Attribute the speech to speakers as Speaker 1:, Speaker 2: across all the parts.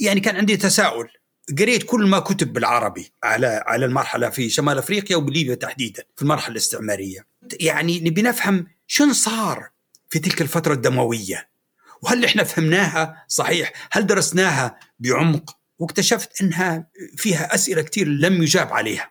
Speaker 1: يعني كان عندي تساؤل. قريت كل ما كتب بالعربي على على المرحلة في شمال أفريقيا وبليبيا تحديدا في المرحلة الاستعمارية. يعني نبي نفهم شن صار في تلك الفترة الدموية؟ وهل إحنا فهمناها؟ صحيح. هل درسناها بعمق؟ واكتشفت إنها فيها أسئلة كثير لم يجاب عليها.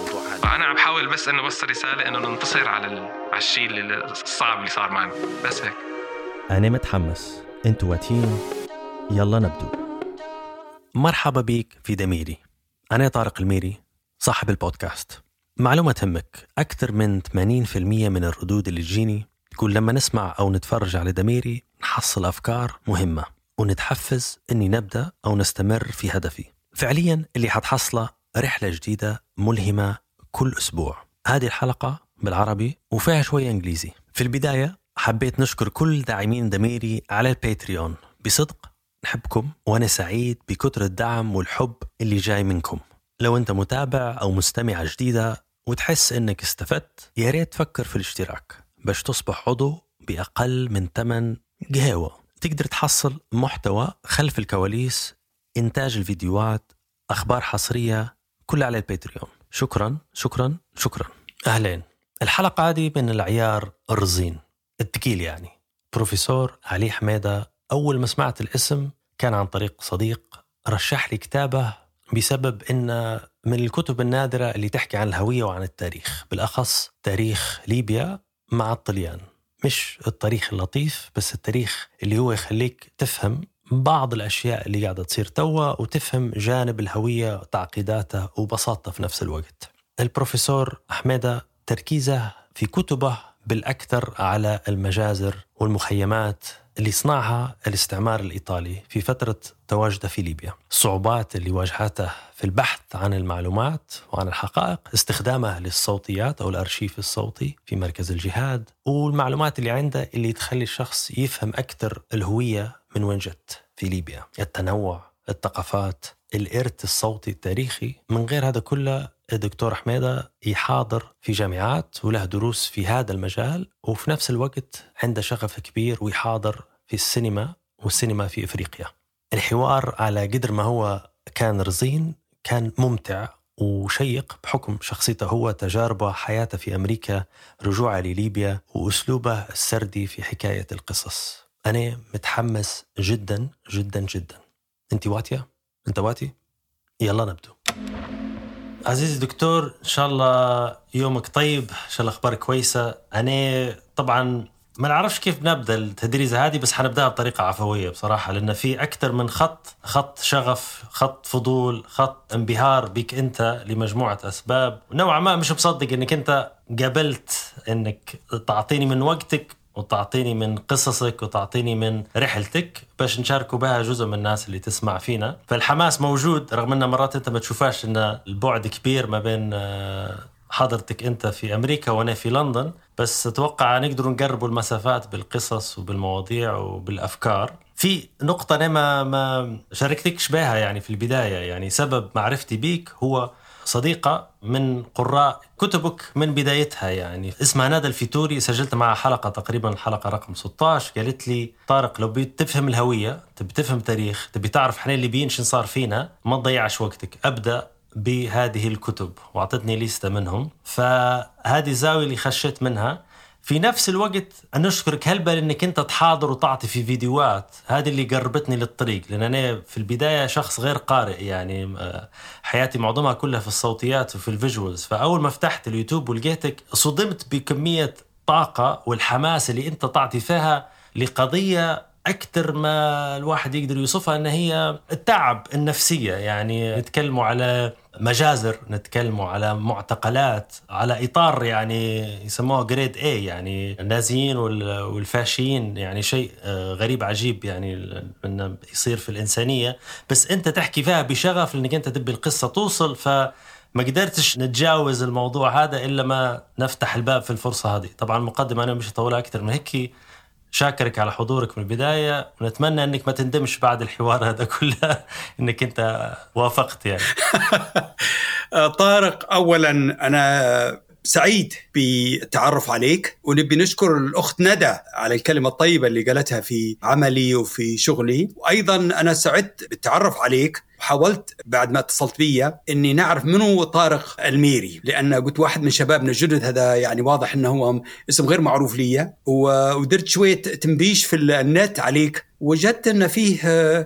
Speaker 2: هذا
Speaker 3: أنا عم بحاول بس إنه أوصل رسالة إنه ننتصر على ال... على الشيء الصعب اللي صار معنا. بس هيك.
Speaker 4: أنا متحمس. أنتوا واتين. يلا نبدو. مرحبا بيك في دميري. أنا طارق الميري صاحب البودكاست. معلومة تهمك أكثر من 80% من الردود اللي تجيني تقول لما نسمع أو نتفرج على دميري نحصل أفكار مهمة ونتحفز إني نبدأ أو نستمر في هدفي. فعليا اللي حتحصله رحلة جديدة ملهمة كل أسبوع. هذه الحلقة بالعربي وفيها شوية إنجليزي. في البداية حبيت نشكر كل داعمين دميري على الباتريون. بصدق نحبكم وأنا سعيد بكتر الدعم والحب اللي جاي منكم. لو أنت متابع أو مستمع جديدة وتحس إنك استفدت يا ريت تفكر في الاشتراك. باش تصبح عضو بأقل من 8 قهوة تقدر تحصل محتوى خلف الكواليس إنتاج الفيديوهات أخبار حصرية كلها على الباتريون. شكرا شكرا شكرا. أهلين. الحلقة هذه من العيار الرزين الثقيل يعني. بروفيسور علي حميدة. أول ما سمعت الاسم كان عن طريق صديق رشح لي كتابه بسبب إن من الكتب النادرة اللي تحكي عن الهوية وعن التاريخ. بالأخص تاريخ ليبيا مع الطليان. مش التاريخ اللطيف بس التاريخ اللي هو يخليك تفهم بعض الأشياء اللي قاعدة تصير توا وتفهم جانب الهوية وتعقيداتها وبساطة في نفس الوقت. البروفيسور أحمد تركيزه في كتبه بالأكثر على المجازر والمخيمات اللي صنعها الاستعمار الإيطالي في فترة تواجده في ليبيا. الصعوبات اللي واجهته في البحث عن المعلومات وعن الحقائق استخدامه للصوتيات أو الأرشيف الصوتي في مركز الجهاد والمعلومات اللي عنده اللي تخلي الشخص يفهم أكثر الهوية من وين جت؟ في ليبيا. التنوع الثقافات الإرث الصوتي التاريخي. من غير هذا كله الدكتور حميدة يحاضر في جامعات وله دروس في هذا المجال وفي نفس الوقت عنده شغف كبير ويحاضر في السينما والسينما في إفريقيا. الحوار على قدر ما هو كان رزين كان ممتع وشيق بحكم شخصيته هو تجاربه حياته في أمريكا رجوعه لليبيا وأسلوبه السردي في حكاية القصص. أنا متحمس جدا جدا جدا. أنت واتية؟ أنت واتي؟ يلا نبدو. عزيزي الدكتور إن شاء الله يومك طيب إن شاء الله أخبارك كويسة. أنا طبعا ما نعرفش كيف نبدأ التدريزه هذه بس حنبدأها بطريقة عفوية بصراحة لأن في أكثر من خط خط شغف خط فضول خط انبهار بك أنت لمجموعة أسباب. نوعا ما مش مصدق إنك أنت قبلت إنك تعطيني من وقتك. وتعطيني من قصصك وتعطيني من رحلتك باش نشاركوا بها جزء من الناس اللي تسمع فينا. فالحماس موجود رغم إن مرات أنت ما تشوفاش إن البعد كبير ما بين حضرتك أنت في أمريكا وأنا في لندن. بس أتوقع نقدر نقربوا المسافات بالقصص وبالمواضيع وبالأفكار. في نقطة أنا ما ما شاركتكش بها يعني في البداية. يعني سبب معرفتي بيك هو صديقة من قراء كتبك من بدايتها يعني. اسمها ندى الفيتوري سجلت معها حلقة تقريبا الحلقة رقم 16 قالت لي طارق لو بتفهم الهوية تبي تفهم تاريخ تبي تعرف إحنا الليبيين شو صار فينا ما تضيعش وقتك. أبدأ بهذه الكتب. وأعطتني لستة منهم. فهذه الزاوية اللي خشيت منها. في نفس الوقت نشكرك هلبة إنك أنت تحاضر وتعطي في فيديوهات؟ هذه اللي قربتني للطريق لأن أنا في البداية شخص غير قارئ يعني حياتي معظمها كلها في الصوتيات وفي الفيجوالز. فأول ما فتحت اليوتيوب ولقيتك صدمت بكمية طاقة والحماس اللي أنت تعطي فيها لقضية أكثر ما الواحد يقدر يوصفها إن هي التعب النفسية. يعني نتكلموا على مجازر نتكلموا على معتقلات على إطار يعني يسموها جريد اي يعني النازيين وال- والفاشيين. يعني شيء آه، غريب عجيب يعني انه يصير في الإنسانية. بس أنت تحكي فيها بشغف لأنك أنت تبي القصة توصل ف ما قدرتش نتجاوز الموضوع هذا إلا ما نفتح الباب في الفرصة هذه. طبعا المقدمه أنا مش هطولها أكثر من هيك شاكرك على حضورك من البداية ونتمنى إنك ما تندمش بعد الحوار هذا كله إنك أنت وافقت يعني.
Speaker 1: طارق اولا أنا سعيد بالتعرف عليك ونبي نشكر الأخت ندى على الكلمة الطيبة اللي قالتها في عملي وفي شغلي. وأيضا أنا سعدت بالتعرف عليك وحاولت بعد ما اتصلت بي إني نعرف منو طارق الميري لأن قلت واحد من شبابنا الجدد هذا يعني واضح إنه هو اسم غير معروف لي. ودرت شوية تنبيش في النت عليك وجدت إن فيه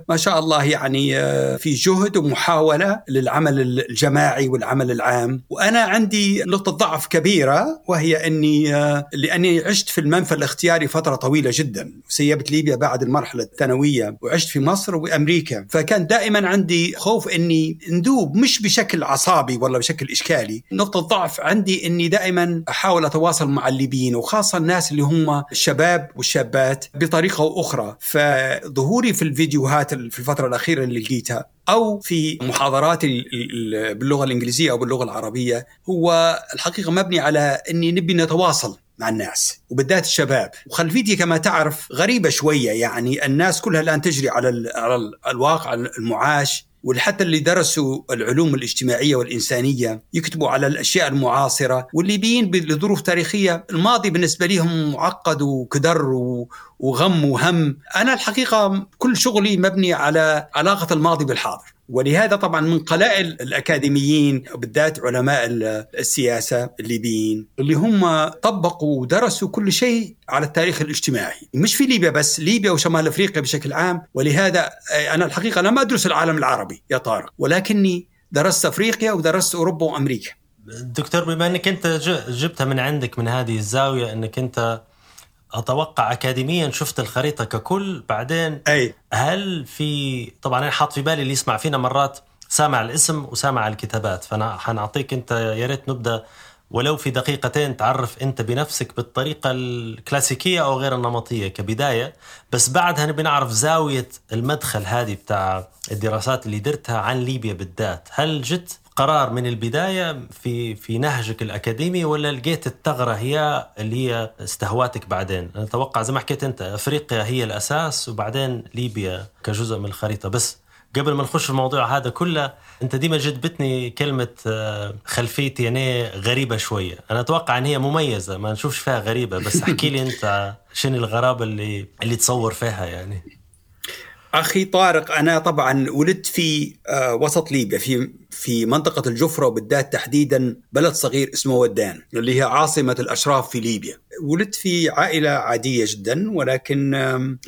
Speaker 1: ما شاء الله يعني في جهد ومحاولة للعمل الجماعي والعمل العام. وأنا عندي نقطة ضعف كبيرة وهي إني لأني عشت في المنفى الاختياري فترة طويلة جدا. سيبت ليبيا بعد المرحلة الثانوية وعشت في مصر وأمريكا. فكان دائما عندي خوف إني ندوب مش بشكل عصابي ولا بشكل إشكالي. نقطة ضعف عندي إني دائما أحاول أتواصل مع الليبيين وخاصة الناس اللي هم الشباب والشابات بطريقة أخرى. فظهوري في الفيديوهات في الفترة الأخيرة اللي لقيتها أو في محاضراتي ال- ال- باللغة الإنجليزية أو باللغة العربية هو الحقيقة مبني على إني نبي نتواصل مع الناس وبالذات الشباب. وخلفيتي كما تعرف غريبة شوية يعني الناس كلها الآن تجري على على ال الواقع المعاش. وحتى اللي درسوا العلوم الاجتماعية والإنسانية يكتبوا على الأشياء المعاصرة والليبيين لظروف تاريخية الماضي بالنسبة لهم معقد وكدر وغم وهم. أنا الحقيقة كل شغلي مبني على علاقة الماضي بالحاضر. ولهذا طبعا من قلائل الأكاديميين بالذات علماء ال- السياسة الليبيين اللي هم طبقوا ودرسوا كل شيء على التاريخ الاجتماعي. مش في ليبيا بس ليبيا وشمال أفريقيا بشكل عام. ولهذا آه، أنا الحقيقة أنا ما أدرس العالم العربي يا طارق. ولكني درست أفريقيا ودرست أوروبا وأمريكا.
Speaker 4: دكتور بما إنك أنت جبتها من عندك من هذه الزاوية إنك أنت أتوقع اكاديميا شفت الخريطة ككل. بعدين
Speaker 1: أي.
Speaker 4: هل في طبعا أنا حاط في بالي اللي يسمع فينا مرات سامع الاسم وسامع الكتابات. فأنا حنعطيك أنت يا ريت نبدأ. ولو في دقيقتين تعرف أنت بنفسك بالطريقة الكلاسيكية أو غير النمطية كبداية. بس بعدها نبي نعرف زاوية المدخل هذه بتاع الدراسات اللي درتها عن ليبيا بالذات. هل جت قرار من البداية في في نهجك الأكاديمي ولا لقيت الثغرة هي اللي هي استهواتك بعدين؟ أتوقع زي ما حكيت أنت أفريقيا هي الأساس وبعدين ليبيا كجزء من الخريطة. بس قبل ما نخش في الموضوع هذا كله أنت ديما جذبتني كلمة آه، خلفيتي يعني غريبة شوية. أنا أتوقع إن هي مميزة ما نشوفش فيها غريبة. بس احكي لي أنت شنو الغرابة اللي اللي تصور فيها يعني؟
Speaker 1: أخي طارق أنا طبعا ولدت في آه، وسط ليبيا في في منطقة الجفرة وبالذات تحديدا بلد صغير اسمه ودان اللي هي عاصمة الأشراف في ليبيا. ولدت في عائلة عادية جدا ولكن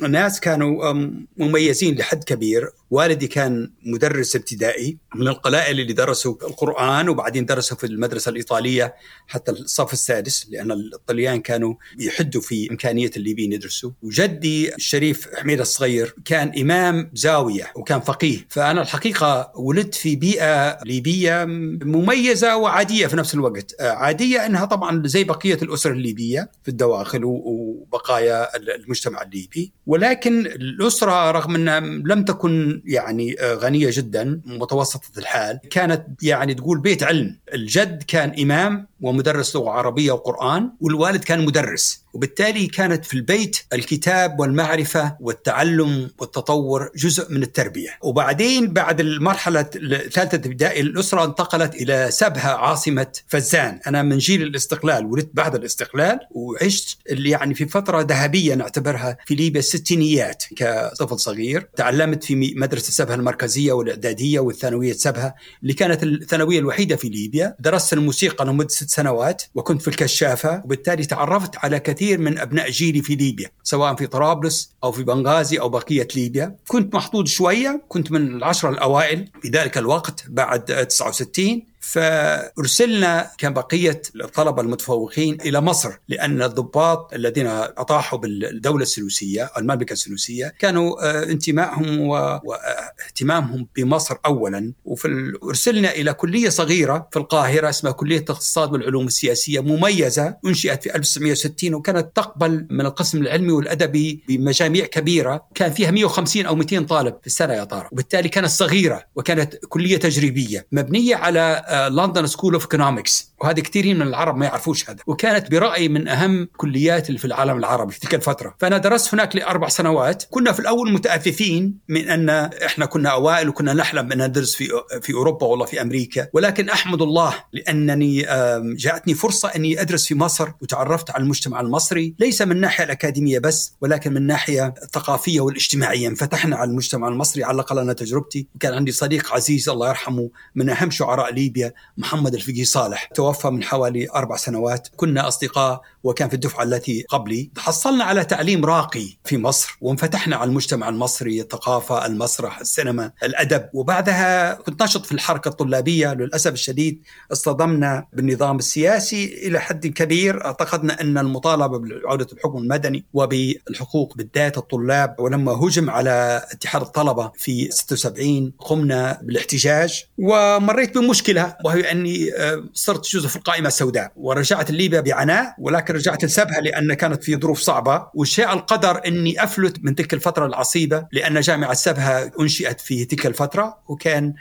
Speaker 1: الناس كانوا مميزين لحد كبير. والدي كان مدرس ابتدائي من القلائل اللي درسوا القرآن وبعدين درسوا في المدرسة الإيطالية حتى الصف السادس لأن الطليان كانوا يحدوا في إمكانية الليبيين يدرسوا. وجدي الشريف حميد الصغير كان إمام زاوية وكان فقيه. فأنا الحقيقة ولدت في بيئة ليبية مميزة وعادية في نفس الوقت. آه، عادية أنها طبعا زي بقية الأسر الليبية في الدواخل وبقايا المجتمع الليبي. ولكن الأسرة رغم أنها لم تكن يعني آه، غنية جدا متوسطة الحال كانت يعني تقول بيت علم. الجد كان إمام ومدرس لغة عربية وقرآن والوالد كان مدرس. وبالتالي كانت في البيت الكتاب والمعرفة والتعلم والتطور جزء من التربية. وبعدين بعد المرحلة الثالثة ابتدائي الأسرة انتقلت إلى سبها عاصمة فزان. أنا من جيل الاستقلال ولدت بعد الاستقلال وعشت اللي يعني في فترة ذهبية نعتبرها في ليبيا الستينيات كطفل صغير. تعلمت في مدرسة سبها المركزية والإعدادية والثانوية سبها اللي كانت الثانوية الوحيدة في ليبيا. درست الموسيقى لمدة ست سنوات وكنت في الكشافة وبالتالي تعرفت على كثير من أبناء جيلي في ليبيا سواء في طرابلس أو في بنغازي أو بقية ليبيا. كنت محظوظ شوية كنت من العشرة الأوائل. في ذلك الوقت بعد 69 فأرسلنا كبقية الطلبة المتفوقين إلى مصر لأن الضباط الذين أطاحوا بالدولة السلوسية المملكة السلوسية كانوا آه، انتمائهم واهتمامهم بمصر اولا. وفي أرسلنا إلى كلية صغيرة في القاهرة اسمها كلية الاقتصاد والعلوم السياسية مميزة أنشئت في 1960 وكانت تقبل من القسم العلمي والأدبي بمجاميع كبيرة. كان فيها 150 أو 200 طالب في السنة يا طارق. وبالتالي كانت صغيرة وكانت كلية تجريبية مبنية على Uh, London School of Economics. وهذه كثيرين من العرب ما يعرفوش هذا. وكانت برأيي من أهم كليات اللي في العالم العربي في تلك الفترة. فأنا درست هناك لأربع سنوات. كنا في الأول متأففين من أن إحنا كنا أوائل وكنا نحلم ان ندرس في في أوروبا والله في أمريكا. ولكن أحمد الله لأنني آم، جاءتني فرصة أني أدرس في مصر وتعرفت على المجتمع المصري. ليس من الناحيه الأكاديمية بس ولكن من الناحيه الثقافية والاجتماعية. انفتحنا على المجتمع المصري على الأقل أنا تجربتي. وكان عندي صديق عزيز الله يرحمه من أهم شعراء ليبيا محمد الفقي صالح. توفى من حوالي أربع سنوات. كنا أصدقاء وكان في الدفعة التي قبلي. حصلنا على تعليم راقي في مصر وانفتحنا على المجتمع المصري الثقافة المسرح السينما الأدب. وبعدها كنت نشط في الحركة الطلابية. للأسف الشديد اصطدمنا بالنظام السياسي إلى حد كبير. أعتقدنا أن المطالبة بعودة الحكم المدني وبالحقوق بالذات الطلاب ولما هجم على اتحاد الطلبة في 76 قمنا بالاحتجاج. ومريت بمشكلة وهي أني آه، صرت جزء في القائمه السوداء ورجعت ليبيا بعناء ولكن رجعت لسبها لأن كانت في ظروف صعبة. وشاء القدر إني أفلت من تلك الفترة العصيبة لأن جامعة سبها أنشئت في تلك الفترة وكان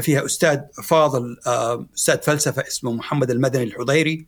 Speaker 1: فيها أستاذ فاضل آه، أستاذ فلسفة اسمه محمد المدني الحضيري.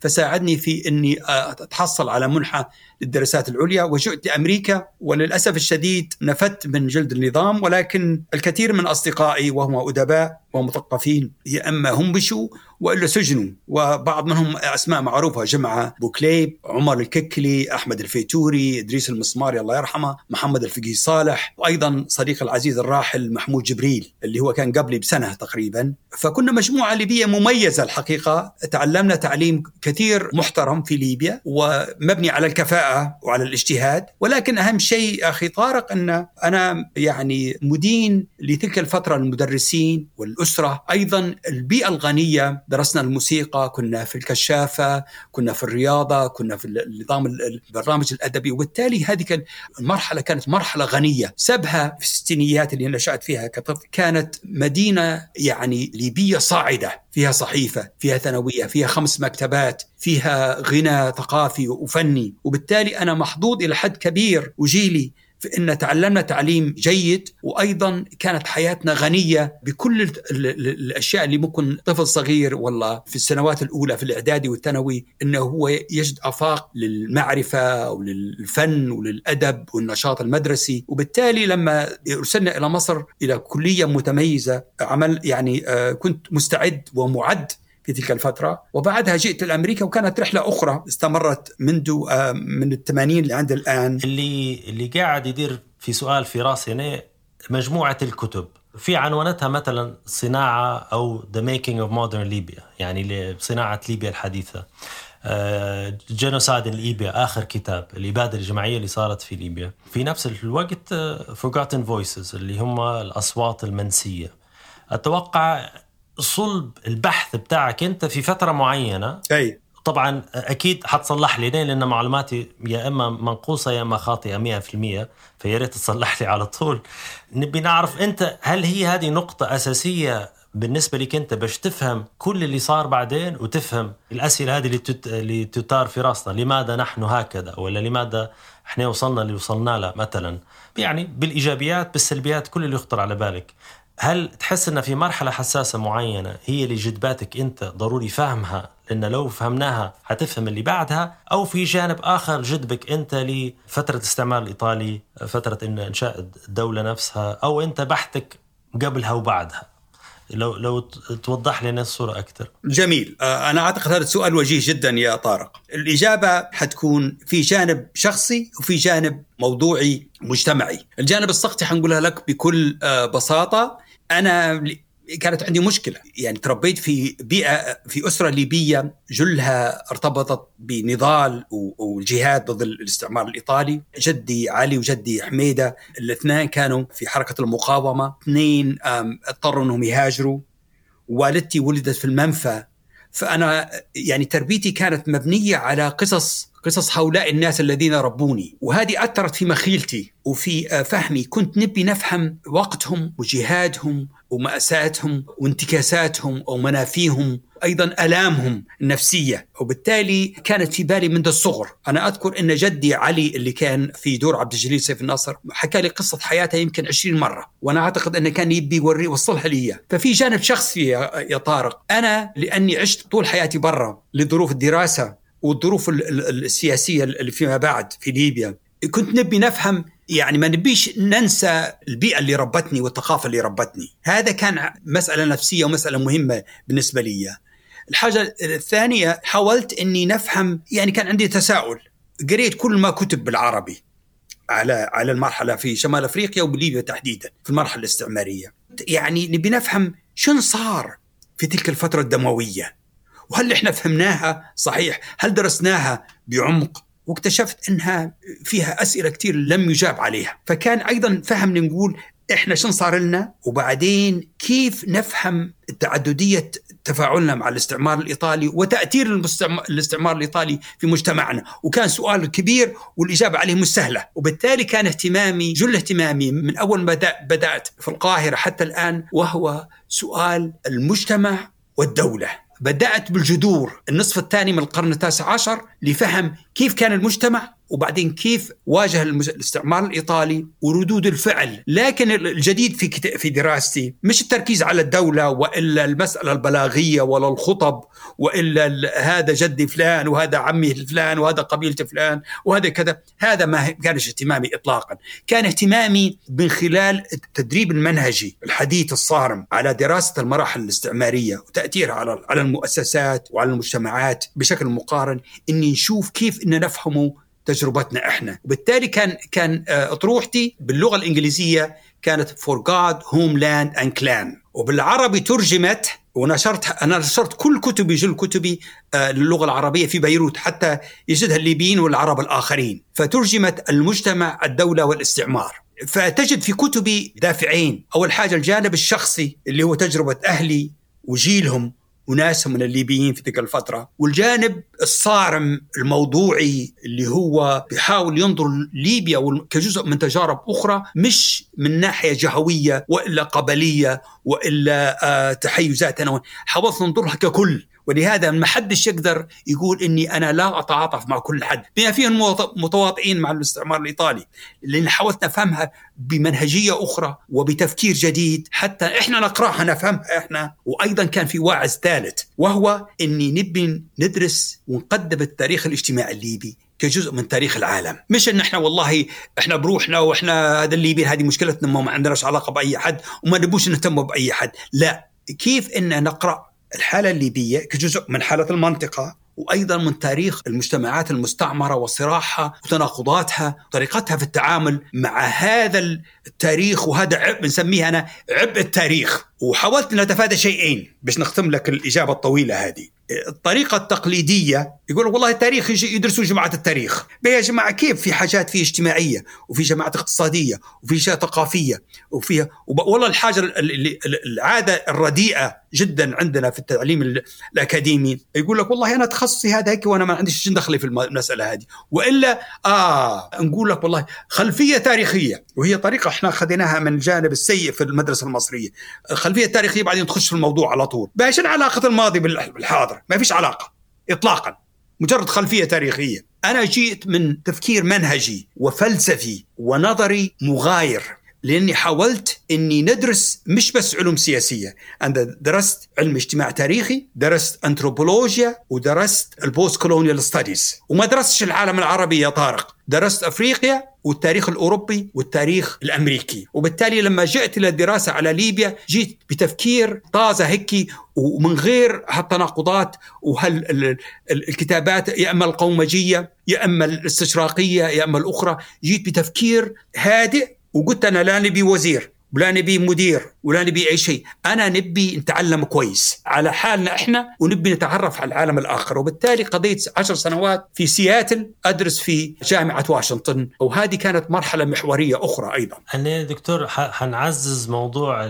Speaker 1: فساعدني في إني آه، أتحصل على منحة للدراسات العليا. وجئت لأمريكا وللأسف الشديد نفدت من جلد النظام ولكن الكثير من أصدقائي وهم أدباء ومثقفين يا أما همشوا وإلا سجنوا. وبعض منهم أسماء معروفة جمعه بوكليب عمر الككلي أحمد الفيتوري إدريس المسماري الله يرحمه محمد الفقي صالح وأيضا صديق العزيز الراحل محمود جبريل اللي هو كان قبلي بسنة تقريبا. فكنا مجموعة ليبية مميزة الحقيقة. تعلمنا تعليم كثير محترم في ليبيا ومبني على الكفاءة وعلى الاجتهاد. ولكن أهم شيء أخي طارق أن أنا يعني مدين لتلك الفترة المدرسين والأسرة. أيضا البيئة الغنية درسنا الموسيقى كنا في الكشافة كنا في الرياضة كنا في النظام البرنامج الأدبي. وبالتالي هذه كان المرحلة كانت مرحلة غنية. سبها في الستينيات اللي نشأت فيها كطفل كانت مدينة يعني ليبية صاعدة. فيها صحيفة فيها ثانوية فيها خمس مكتبات فيها غنى ثقافي وفني. وبالتالي أنا محظوظ إلى حد كبير. وجيلي في ان تعلمنا تعليم جيد وأيضا كانت حياتنا غنية بكل ال ال ال الأشياء اللي ممكن طفل صغير والله في السنوات الأولى في الإعدادي والثانوي إنه هو يجد أفاق للمعرفة وللفن وللأدب والنشاط المدرسي. وبالتالي لما أرسلنا إلى مصر إلى كلية متميزة عمل يعني آه كنت مستعد ومعد في تلك الفترة. وبعدها جئت لأمريكا وكانت رحلة أخرى استمرت منذ آه من الثمانين لعند الآن.
Speaker 4: اللي اللي قاعد يدير في سؤال في راسي أنا مجموعة الكتب. في عنوانتها مثلا صناعة أو The Making of Modern Libya يعني صناعة ليبيا الحديثة. جينوسايد ان ليبيا آخر كتاب الإبادة الجماعيه اللي صارت في ليبيا. في نفس الوقت Forgotten Voices اللي هم الأصوات المنسية. أتوقع صلب البحث بتاعك انت في فترة معينة.
Speaker 1: أي.
Speaker 4: طبعا أكيد حتصلح لي لأن معلوماتي يا إما منقوصة يا إما خاطئة 100% فيا ريت تصلح لي على طول. نبي نعرف أنت هل هي هذه نقطة أساسية بالنسبة لك أنت باش تفهم كل اللي صار بعدين وتفهم الأسئلة هذه اللي تت... اللي تثار في راسنا. لماذا نحن هكذا؟ ولا لماذا إحنا وصلنا اللي وصلنا له مثلا؟ يعني بالإيجابيات بالسلبيات كل اللي يخطر على بالك. هل تحس ان في مرحلة حساسة معينة هي اللي جذباتك أنت ضروري فهمها لأن لو فهمناها حتفهم اللي بعدها أو في جانب آخر جذبك أنت لفترة الاستعمار الإيطالي فترة إن إنشاء الدولة نفسها أو أنت بحثك قبلها وبعدها؟ لو لو توضح لنا الصورة أكثر.
Speaker 1: جميل. أنا أعتقد هذا السؤال وجيه جدا يا طارق. الإجابة حتكون في جانب شخصي وفي جانب موضوعي مجتمعي. الجانب السطحي حنقولها لك بكل بساطة. أنا كانت عندي مشكلة. يعني تربيت في بيئة في أسرة ليبية جلها ارتبطت بنضال والجهاد ضد الاستعمار الإيطالي. جدي علي وجدي حميدة الاثنين كانوا في حركة المقاومة. اثنين اضطروا إنهم يهاجروا. والدتي ولدت في المنفى. فأنا يعني تربيتي كانت مبنية على قصص قصص هؤلاء الناس الذين ربوني. وهذه أثرت في مخيلتي وفي فهمي. كنت نبي نفهم وقتهم وجهادهم ومأساتهم وانتكاساتهم ومنافيهم أيضا ألامهم النفسية. وبالتالي كانت في بالي منذ الصغر. أنا أذكر إن جدي علي اللي كان في دور عبد الجليل سيف الناصر حكى لي قصة حياته يمكن 20 مرة. وأنا أعتقد إنه كان يبي يوري يوصلها لي ففي جانب شخصي يا طارق أنا لأني عشت طول حياتي برا لظروف الدراسة والظروف ال- ال- السياسية اللي فيما بعد في ليبيا. كنت نبي نفهم يعني ما نبيش ننسى البيئة اللي ربتني والثقافة اللي ربتني. هذا كان مسألة نفسية ومسألة مهمة بالنسبة لي. الحاجة الثانية حاولت أني نفهم يعني كان عندي تساؤل. قريت كل ما كتب بالعربي على على المرحلة في شمال أفريقيا وبليبيا تحديدا في المرحلة الاستعمارية. يعني نبي نفهم شنو صار في تلك الفترة الدموية. وهل إحنا فهمناها؟ صحيح. هل درسناها؟ بعمق. واكتشفت إنها فيها أسئلة كثير لم يجاب عليها. فكان أيضا فهم نقول إحنا شن صار لنا؟ وبعدين كيف نفهم تعددية تفاعلنا مع الاستعمار الإيطالي وتأثير الاستعمار الإيطالي في مجتمعنا؟ وكان سؤال كبير والإجابة عليه مش سهلة. وبالتالي كان اهتمامي جل اهتمامي من أول ما بدأت في القاهرة حتى الآن وهو سؤال المجتمع والدولة. بدأت بالجذور. النصف الثاني من القرن التاسع عشر لفهم كيف كان المجتمع وبعدين كيف واجه الاستعمار الإيطالي وردود الفعل، لكن الجديد في في دراستي مش التركيز على الدولة وإلا المسألة البلاغية ولا الخطب وإلا هذا جدي فلان وهذا عمي فلان وهذا قبيلة فلان وهذا كذا، هذا ما كانش اهتمامي اطلاقا، كان اهتمامي من خلال التدريب المنهجي الحديث الصارم على دراسة المراحل الاستعمارية وتأثيرها على على المؤسسات وعلى المجتمعات بشكل مقارن. إني نشوف كيف ان نفهمه تجربتنا إحنا. وبالتالي كان كان أطروحتي باللغة الإنجليزية كانت For God Homeland and Clan وبالعربي ترجمت ونشرت أنا نشرت كل كتبي جل كتبي للغة العربية في بيروت حتى يجدها الليبيين والعرب الآخرين. فترجمت المجتمع الدولة والاستعمار. فتجد في كتبي دافعين. أول حاجة الجانب الشخصي اللي هو تجربة أهلي وجيلهم. وناسهم من الليبيين في تلك الفترة. والجانب الصارم الموضوعي اللي هو بيحاول ينظر ليبيا كجزء من تجارب أخرى مش من ناحية جهوية وإلا قبلية وإلا آه تحيزات حاولت ننظرها ككل. ولهذا ما حدش يقدر يقول إني أنا لا أتعاطف مع كل حد. بما فيهم متواطئين مع الاستعمار الإيطالي. لأن حاولت نفهمها بمنهجية أخرى وبتفكير جديد. حتى إحنا نقرأها نفهمها إحنا. وأيضا كان في واعظ ثالث. وهو إني نبي ندرس ونقدم التاريخ الاجتماعي الليبي كجزء من تاريخ العالم. مش إن إحنا والله إحنا بروحنا وإحنا هذا الليبي هذه مشكلتنا ما عندناش علاقة بأي حد وما نبوش نهتم بأي حد. لا. كيف إن نقرأ الحالة الليبية كجزء من حالة المنطقة وأيضا من تاريخ المجتمعات المستعمرة وصراعها وتناقضاتها وطريقتها في التعامل مع هذا التاريخ وهذا عبء بنسميه أنا عبء التاريخ. وحاولت أن أتفادى شيئين باش نختم لك الإجابة الطويلة هذه. الطريقة التقليدية يقول والله التاريخ يدرسوا جماعة التاريخ. يا جماعة كيف في حاجات في اجتماعية وفي جماعات اقتصادية وفي أشياء ثقافية وفيها والله الحاجة العادة الرديئة جدا عندنا في التعليم الأكاديمي. يقول لك والله أنا تخصصي هذا هيك وأنا ما عنديش دخلي في المسألة هذه. وإلا آه نقول لك والله خلفية تاريخية وهي طريقة إحنا خذيناها من الجانب السيء في المدرسة المصرية. خلفية تاريخية بعدين تخش في الموضوع على طول. بايش علاقة الماضي بالحاضر؟ ما فيش علاقة. إطلاقا. مجرد خلفية تاريخية. أنا جيت من تفكير منهجي وفلسفي ونظري مغاير. لأني حاولت إني ندرس مش بس علوم سياسية، أنا درست علم اجتماع تاريخي، درست انثروبولوجيا ودرست ال postcolonial studies، وما درستش العالم العربي يا طارق، درست أفريقيا والتاريخ الأوروبي والتاريخ الأمريكي، وبالتالي لما جئت إلى الدراسة على ليبيا جيت بتفكير طازة هيك ومن غير هالتناقضات وهال الكتابات يا أما القومجية يا أما الاستشراقية يا أما الأخرى، جيت بتفكير هادئ وقلت أنا لا نبي وزير ولا نبي مدير. ولا نبي أي شيء. أنا نبي نتعلم كويس. على حالنا إحنا ونبي نتعرف على العالم الآخر. وبالتالي قضيت عشر سنوات في سياتل أدرس في جامعة واشنطن. وهذه كانت مرحلة محورية أخرى أيضا.
Speaker 4: أنا دكتور حنعزز موضوع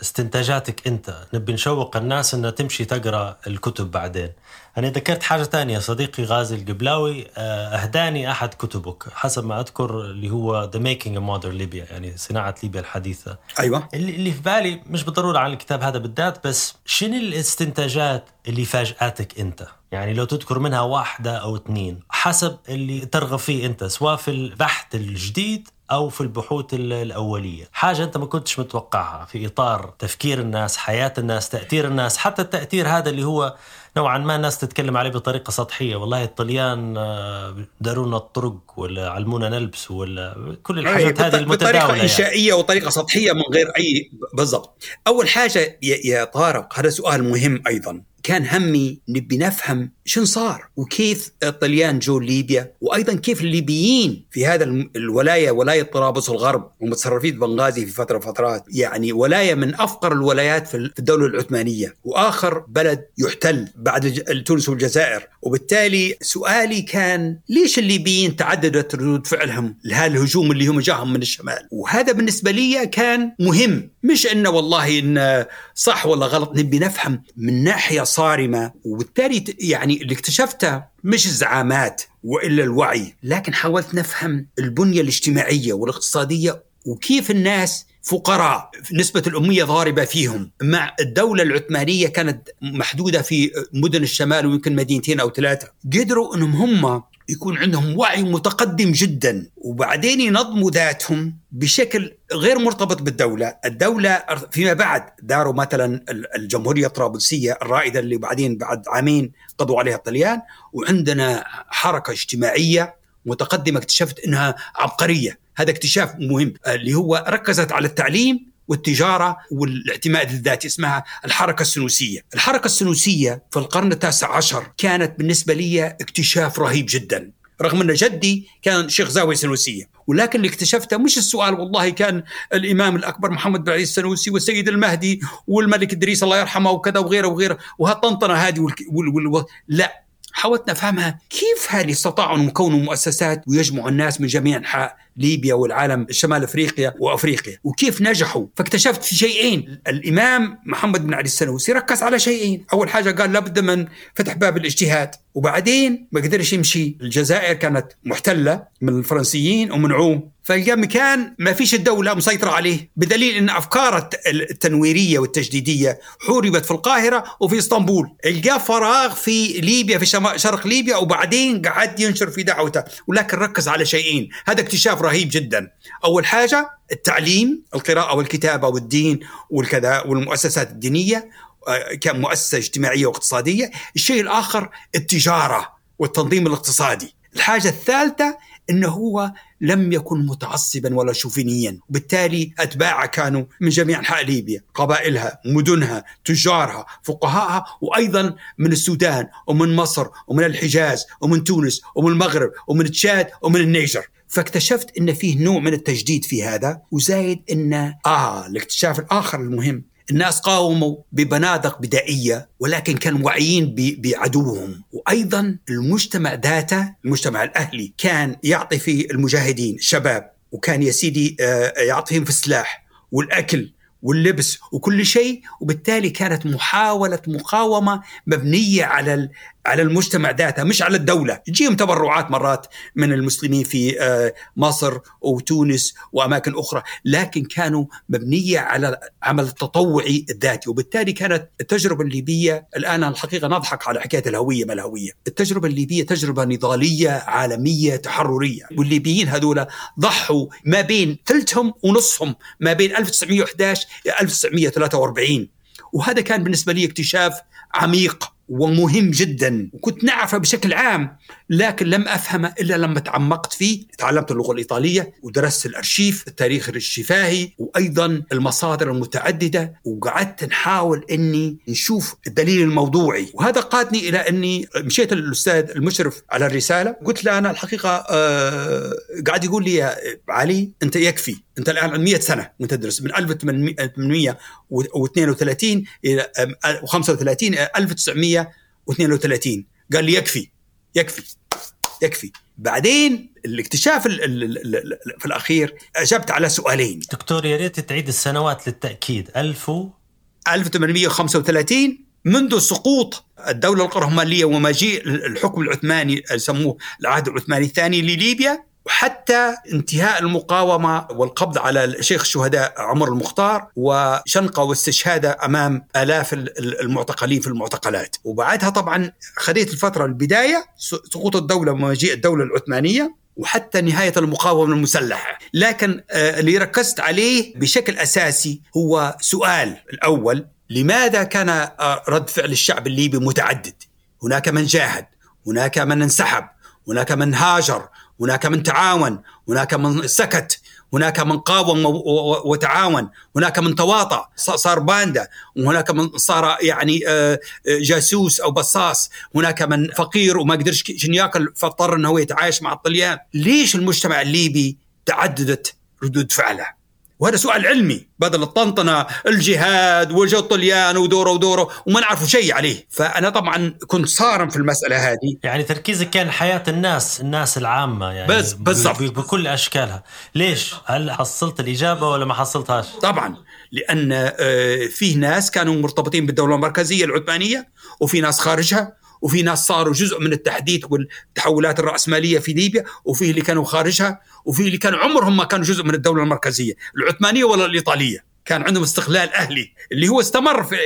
Speaker 4: استنتاجاتك أنت. نبي نشوق الناس أنها تمشي تقرأ الكتب بعدين. أنا ذكرت حاجة تانية. صديقي غازي القبلاوي آه، أهداني أحد كتبك. حسب ما أذكر اللي هو The Making a Modern Libya يعني صناعة ليبيا الحديثة.
Speaker 1: أيوه.
Speaker 4: اللي اللي في بالي مش بالضرورة عن الكتاب هذا بالذات بس شنو الاستنتاجات اللي فاجأتك أنت؟ يعني لو تذكر منها واحدة أو اثنين حسب اللي ترغب فيه أنت سواء في البحث الجديد أو في البحوث ال- الأولية. حاجة أنت ما كنتش متوقعها في إطار تفكير الناس حياة الناس تأثير الناس حتى التأثير هذا اللي هو نوعا ما الناس تتكلم عليه بطريقة سطحية. والله الطليان آه، دارونا الطرق ولا علمونا نلبس ولا كل الحاجات
Speaker 1: أي،
Speaker 4: هذه
Speaker 1: بط- بطريقه
Speaker 4: يعني.
Speaker 1: إنشائية وطريقة سطحية من غير أي بالضبط. أول حاجة يا طارق هذا سؤال مهم أيضا. كان همي نبي نفهم شن صار وكيف الطليان جو ليبيا وأيضا كيف الليبيين في هذا الولاية ولاية طرابلس الغرب ومتصرفين بنغازي في فترة فترات. يعني ولاية من أفقر الولايات في ال- في الدولة العثمانية. وآخر بلد يحتل بعد تونس والجزائر. وبالتالي سؤالي كان ليش الليبيين تعددت ردود فعلهم لهذا الهجوم اللي هم جاهم من الشمال؟ وهذا بالنسبة لي كان مهم. مش إنه والله إن صح ولا غلط نبي نفهم من ناحية صارمة وبالتالي يعني اللي اكتشفته مش الزعامات وإلا الوعي. لكن حاولت نفهم البنية الاجتماعية والاقتصادية وكيف الناس فقراء نسبة الأمية ضاربة فيهم. مع الدولة العثمانية كانت محدودة في مدن الشمال ويمكن مدينتين أو ثلاثة. قدروا أنهم هم يكون عندهم وعي متقدم جدا. وبعدين ينظموا ذاتهم بشكل غير مرتبط بالدولة. الدولة فيما بعد داروا مثلا الجمهورية الطرابلسية الرائدة اللي بعدين بعد عامين قضوا عليها الطليان. وعندنا حركة اجتماعية متقدمة اكتشفت أنها عبقرية. هذا اكتشاف مهم اللي هو ركزت على التعليم والتجارة والاعتماد الذاتي اسمها الحركة السنوسية. الحركة السنوسية في القرن التاسع عشر كانت بالنسبة لي اكتشاف رهيب جدا. رغم أن جدي كان شيخ زاوية سنوسية ولكن اللي اكتشفته مش السؤال والله كان الإمام الأكبر محمد بن علي السنوسي والسيد المهدي والملك إدريس الله يرحمه وكذا وغيره وغيره وهالطنطنة هذه والك... وال... وال... لا. حاولت نفهمها كيف هذه استطاعوا أن يكونوا مؤسسات ويجمعوا الناس من جميع أنحاء. ليبيا والعالم شمال أفريقيا وأفريقيا. وكيف نجحوا؟ فاكتشفت في شيئين. الإمام محمد بن علي السنوسي ركز على شيئين. أول حاجة قال لابد من فتح باب الاجتهاد. وبعدين ما قدرش يمشي. الجزائر كانت محتلة من الفرنسيين ومن عوم فلقى مكان ما فيش الدولة مسيطرة عليه. بدليل أن أفكار التنويرية والتجديدية حوربت في القاهرة وفي إسطنبول. لقى فراغ في ليبيا في شرق ليبيا. وبعدين قعد ينشر في دعوته. ولكن ركز على شيئين. هذا اكتشاف رهيب جدا. أول حاجة التعليم القراءة والكتابة والدين والكذا والمؤسسات الدينية كمؤسسة اجتماعية واقتصادية. الشيء الآخر التجارة والتنظيم الاقتصادي. الحاجة الثالثة إنه هو لم يكن متعصبا ولا شوفينيا. وبالتالي أتباعه كانوا من جميع أنحاء ليبيا قبائلها مدنها تجارها فقهاءها وأيضا من السودان ومن مصر ومن الحجاز ومن تونس ومن المغرب ومن تشاد ومن النيجر. فاكتشفت إن فيه نوع من التجديد في هذا وزايد إن آه الاكتشاف الآخر المهم الناس قاوموا ببنادق بدائية ولكن كانوا واعيين بعدوهم. وأيضا المجتمع ذاته المجتمع الأهلي كان يعطي في المجاهدين الشباب وكان يا سيدي يعطيهم في السلاح والأكل واللبس وكل شيء. وبالتالي كانت محاولة مقاومة مبنية على على المجتمع ذاته مش على الدولة. تجيهم تبرعات مرات من المسلمين في مصر وتونس وأماكن أخرى. لكن كانوا مبنية على عمل التطوعي الذاتي وبالتالي كانت التجربة الليبية الآن الحقيقة نضحك على حكاية الهوية ما الهوية التجربة الليبية تجربة نضالية عالمية تحررية. والليبيين هذولا ضحوا ما بين ثلثهم ونصهم ما بين 1911 إلى 1943 وهذا كان بالنسبة لي اكتشاف عميق. ومهم جدا. وكنت نعرفه بشكل عام لكن لم أفهمه إلا لما تعمقت فيه. تعلمت اللغة الإيطالية ودرست الأرشيف التاريخ الشفاهي وأيضا المصادر المتعددة. وقعدت نحاول أني نشوف الدليل الموضوعي. وهذا قادني إلى أني مشيت للأستاذ المشرف على الرسالة. قلت له أنا الحقيقة آه قاعد يقول لي يا علي أنت يكفي. انت الآن عن 100 سنة وانت تدرس من 1832 إلى 35 إلى 1932 قال لي يكفي يكفي يكفي. بعدين الاكتشاف ال ال ال في الأخير أجبت على سؤالين.
Speaker 4: دكتور يا ريت تعيد السنوات للتأكيد. 1000 و؟
Speaker 1: 1835 منذ سقوط الدولة القرهمالية ومجيء الحكم العثماني يسموه العهد العثماني الثاني لليبيا. وحتى انتهاء المقاومة والقبض على شيخ الشهداء عمر المختار وشنقة واستشهاده أمام آلاف المعتقلين في المعتقلات. وبعدها طبعا خذيت الفترة البداية سقوط الدولة ومجيء الدولة العثمانية وحتى نهاية المقاومة المسلحة. لكن آه، اللي ركزت عليه بشكل أساسي هو سؤال الأول لماذا كان آه، رد فعل الشعب الليبي متعدد؟ هناك من جاهد هناك من انسحب هناك من هاجر هناك من تعاون هناك من سكت هناك من قاوم وتعاون هناك من تواطأ صار باندا وهناك من صار يعني آه، جاسوس أو بصاص هناك من فقير وما قدرش شنو ياكل فاضطر هو يتعايش مع الطليان. ليش المجتمع الليبي تعددت ردود فعله؟ وهذا سؤال علمي بدل الطنطنة الجهاد وجو الطليان ودورة ودورة وما نعرفوا شيء عليه. فأنا طبعا كنت صارم في المسألة هذه.
Speaker 4: يعني تركيزك كان حياة الناس الناس العامة يعني
Speaker 1: بس بالضبط.
Speaker 4: بكل أشكالها. ليش؟ هل حصلت الإجابة ولا ما حصلتهاش؟
Speaker 1: طبعا لأن آه، فيه ناس كانوا مرتبطين بالدولة المركزية العثمانية وفي ناس خارجها. وفي ناس صاروا جزء من التحديث والتحولات الرأسمالية في ليبيا وفي اللي كانوا خارجها وفي اللي كانوا عمرهم ما كانوا جزء من الدولة المركزية العثمانية ولا الإيطالية. كان عندهم استقلال أهلي اللي هو استمر في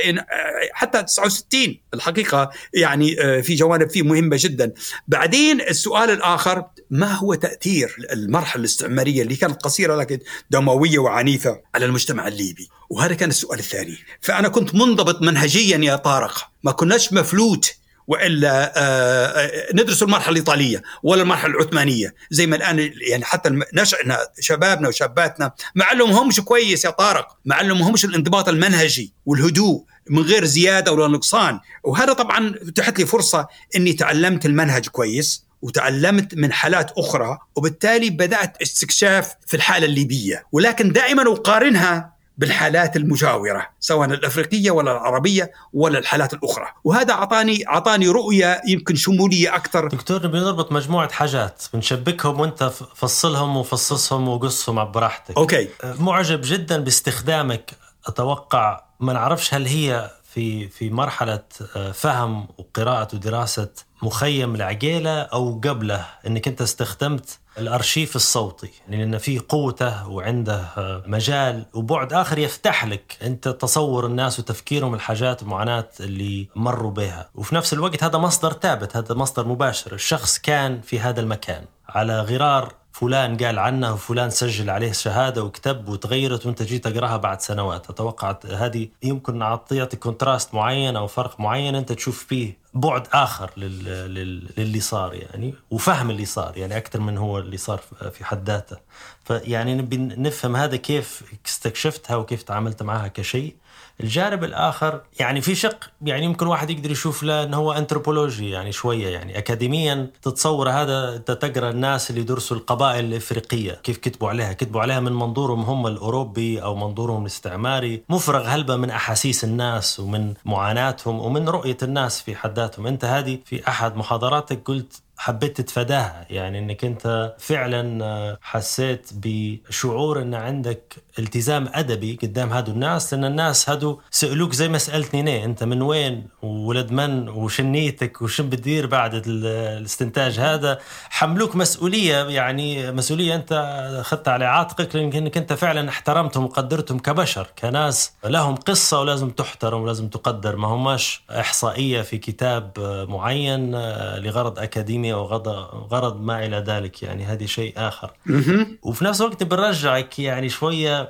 Speaker 1: حتى 69 الحقيقة يعني آه، في جوانب فيه مهمة جدا. بعدين السؤال الآخر ما هو تأثير المرحلة الاستعمارية اللي كانت قصيرة لكن دموية وعنيفة على المجتمع الليبي؟ وهذا كان السؤال الثاني. فأنا كنت منضبط منهجيا يا طارق. ما كناش مفلوت وإلا آه، آه، ندرس المرحلة الإيطالية ولا المرحلة العثمانية. زي ما الآن يعني حتى نشأنا شبابنا وشاباتنا ما علمهمش كويس يا طارق. ما علمهمش الانضباط المنهجي والهدوء من غير زيادة ولا نقصان. وهذا طبعا اتاحت لي فرصة إني تعلمت المنهج كويس وتعلمت من حالات أخرى وبالتالي بدأت استكشاف في الحالة الليبية. ولكن دائما أقارنها بالحالات المجاورة سواء الأفريقية ولا العربية ولا الحالات الأخرى. وهذا اعطاني أعطاني رؤية يمكن شمولية أكثر.
Speaker 4: دكتور بنربط مجموعة حاجات بنشبكهم وأنت فصلهم وفصصهم وقصهم براحتك
Speaker 1: أوكي.
Speaker 4: معجب جدا باستخدامك أتوقع ما نعرفش هل هي في في مرحلة آه، فهم وقراءة ودراسة مخيم العقيله أو قبله إنك أنت استخدمت الأرشيف الصوتي يعني لأن في قوته وعنده مجال وبعد آخر يفتح لك أنت تصور الناس وتفكيرهم الحاجات المعاناه اللي مروا بها. وفي نفس الوقت هذا مصدر ثابت هذا مصدر مباشر. الشخص كان في هذا المكان على غرار فلان قال عنه وفلان سجل عليه شهادة وكتب وتغيرت وانت جيت تقراها بعد سنوات. أتوقع هذه يمكن اعطيتك كونتراست معين أو فرق معين أنت تشوف فيه بعد آخر للي صار يعني وفهم اللي صار يعني أكثر من هو اللي صار في حد ذاته. فيعني نبي نفهم هذا كيف استكشفتها وكيف تعاملت معها كشيء. الجانب الآخر يعني في شق يعني يمكن واحد يقدر يشوف له إنه هو انثروبولوجي يعني شوية يعني اكاديميا تتصور هذا أنت تقرأ الناس اللي درسوا القبائل الإفريقية كيف كتبوا عليها؟ كتبوا عليها من منظورهم هم الأوروبي أو منظورهم الاستعماري. مفرغ هلبة من أحاسيس الناس ومن معاناتهم ومن رؤية الناس في حد ذاتهم. أنت هذه في أحد محاضراتك قلت حبيت تتفاداها يعني إنك أنت فعلا حسيت بشعور إن عندك التزام أدبي قدام هادو الناس لأن الناس هادو سألوك زي ما سألتني نيه أنت من وين؟ وولد من؟ وشنيتك؟ وشن بتدير بعد الاستنتاج هذا؟ حملوك مسؤولية يعني مسؤولية أنت أخذتها على عاتقك لأنك أنت فعلا احترمتهم وقدرتهم كبشر كناس. لهم قصة ولازم تحترم ولازم تقدر. ما هماش إحصائية في كتاب معين آه، لغرض أكاديمي الدينية وغرض ما إلى ذلك يعني هذه شيء آخر. وفي نفس الوقت برجعك يعني شوية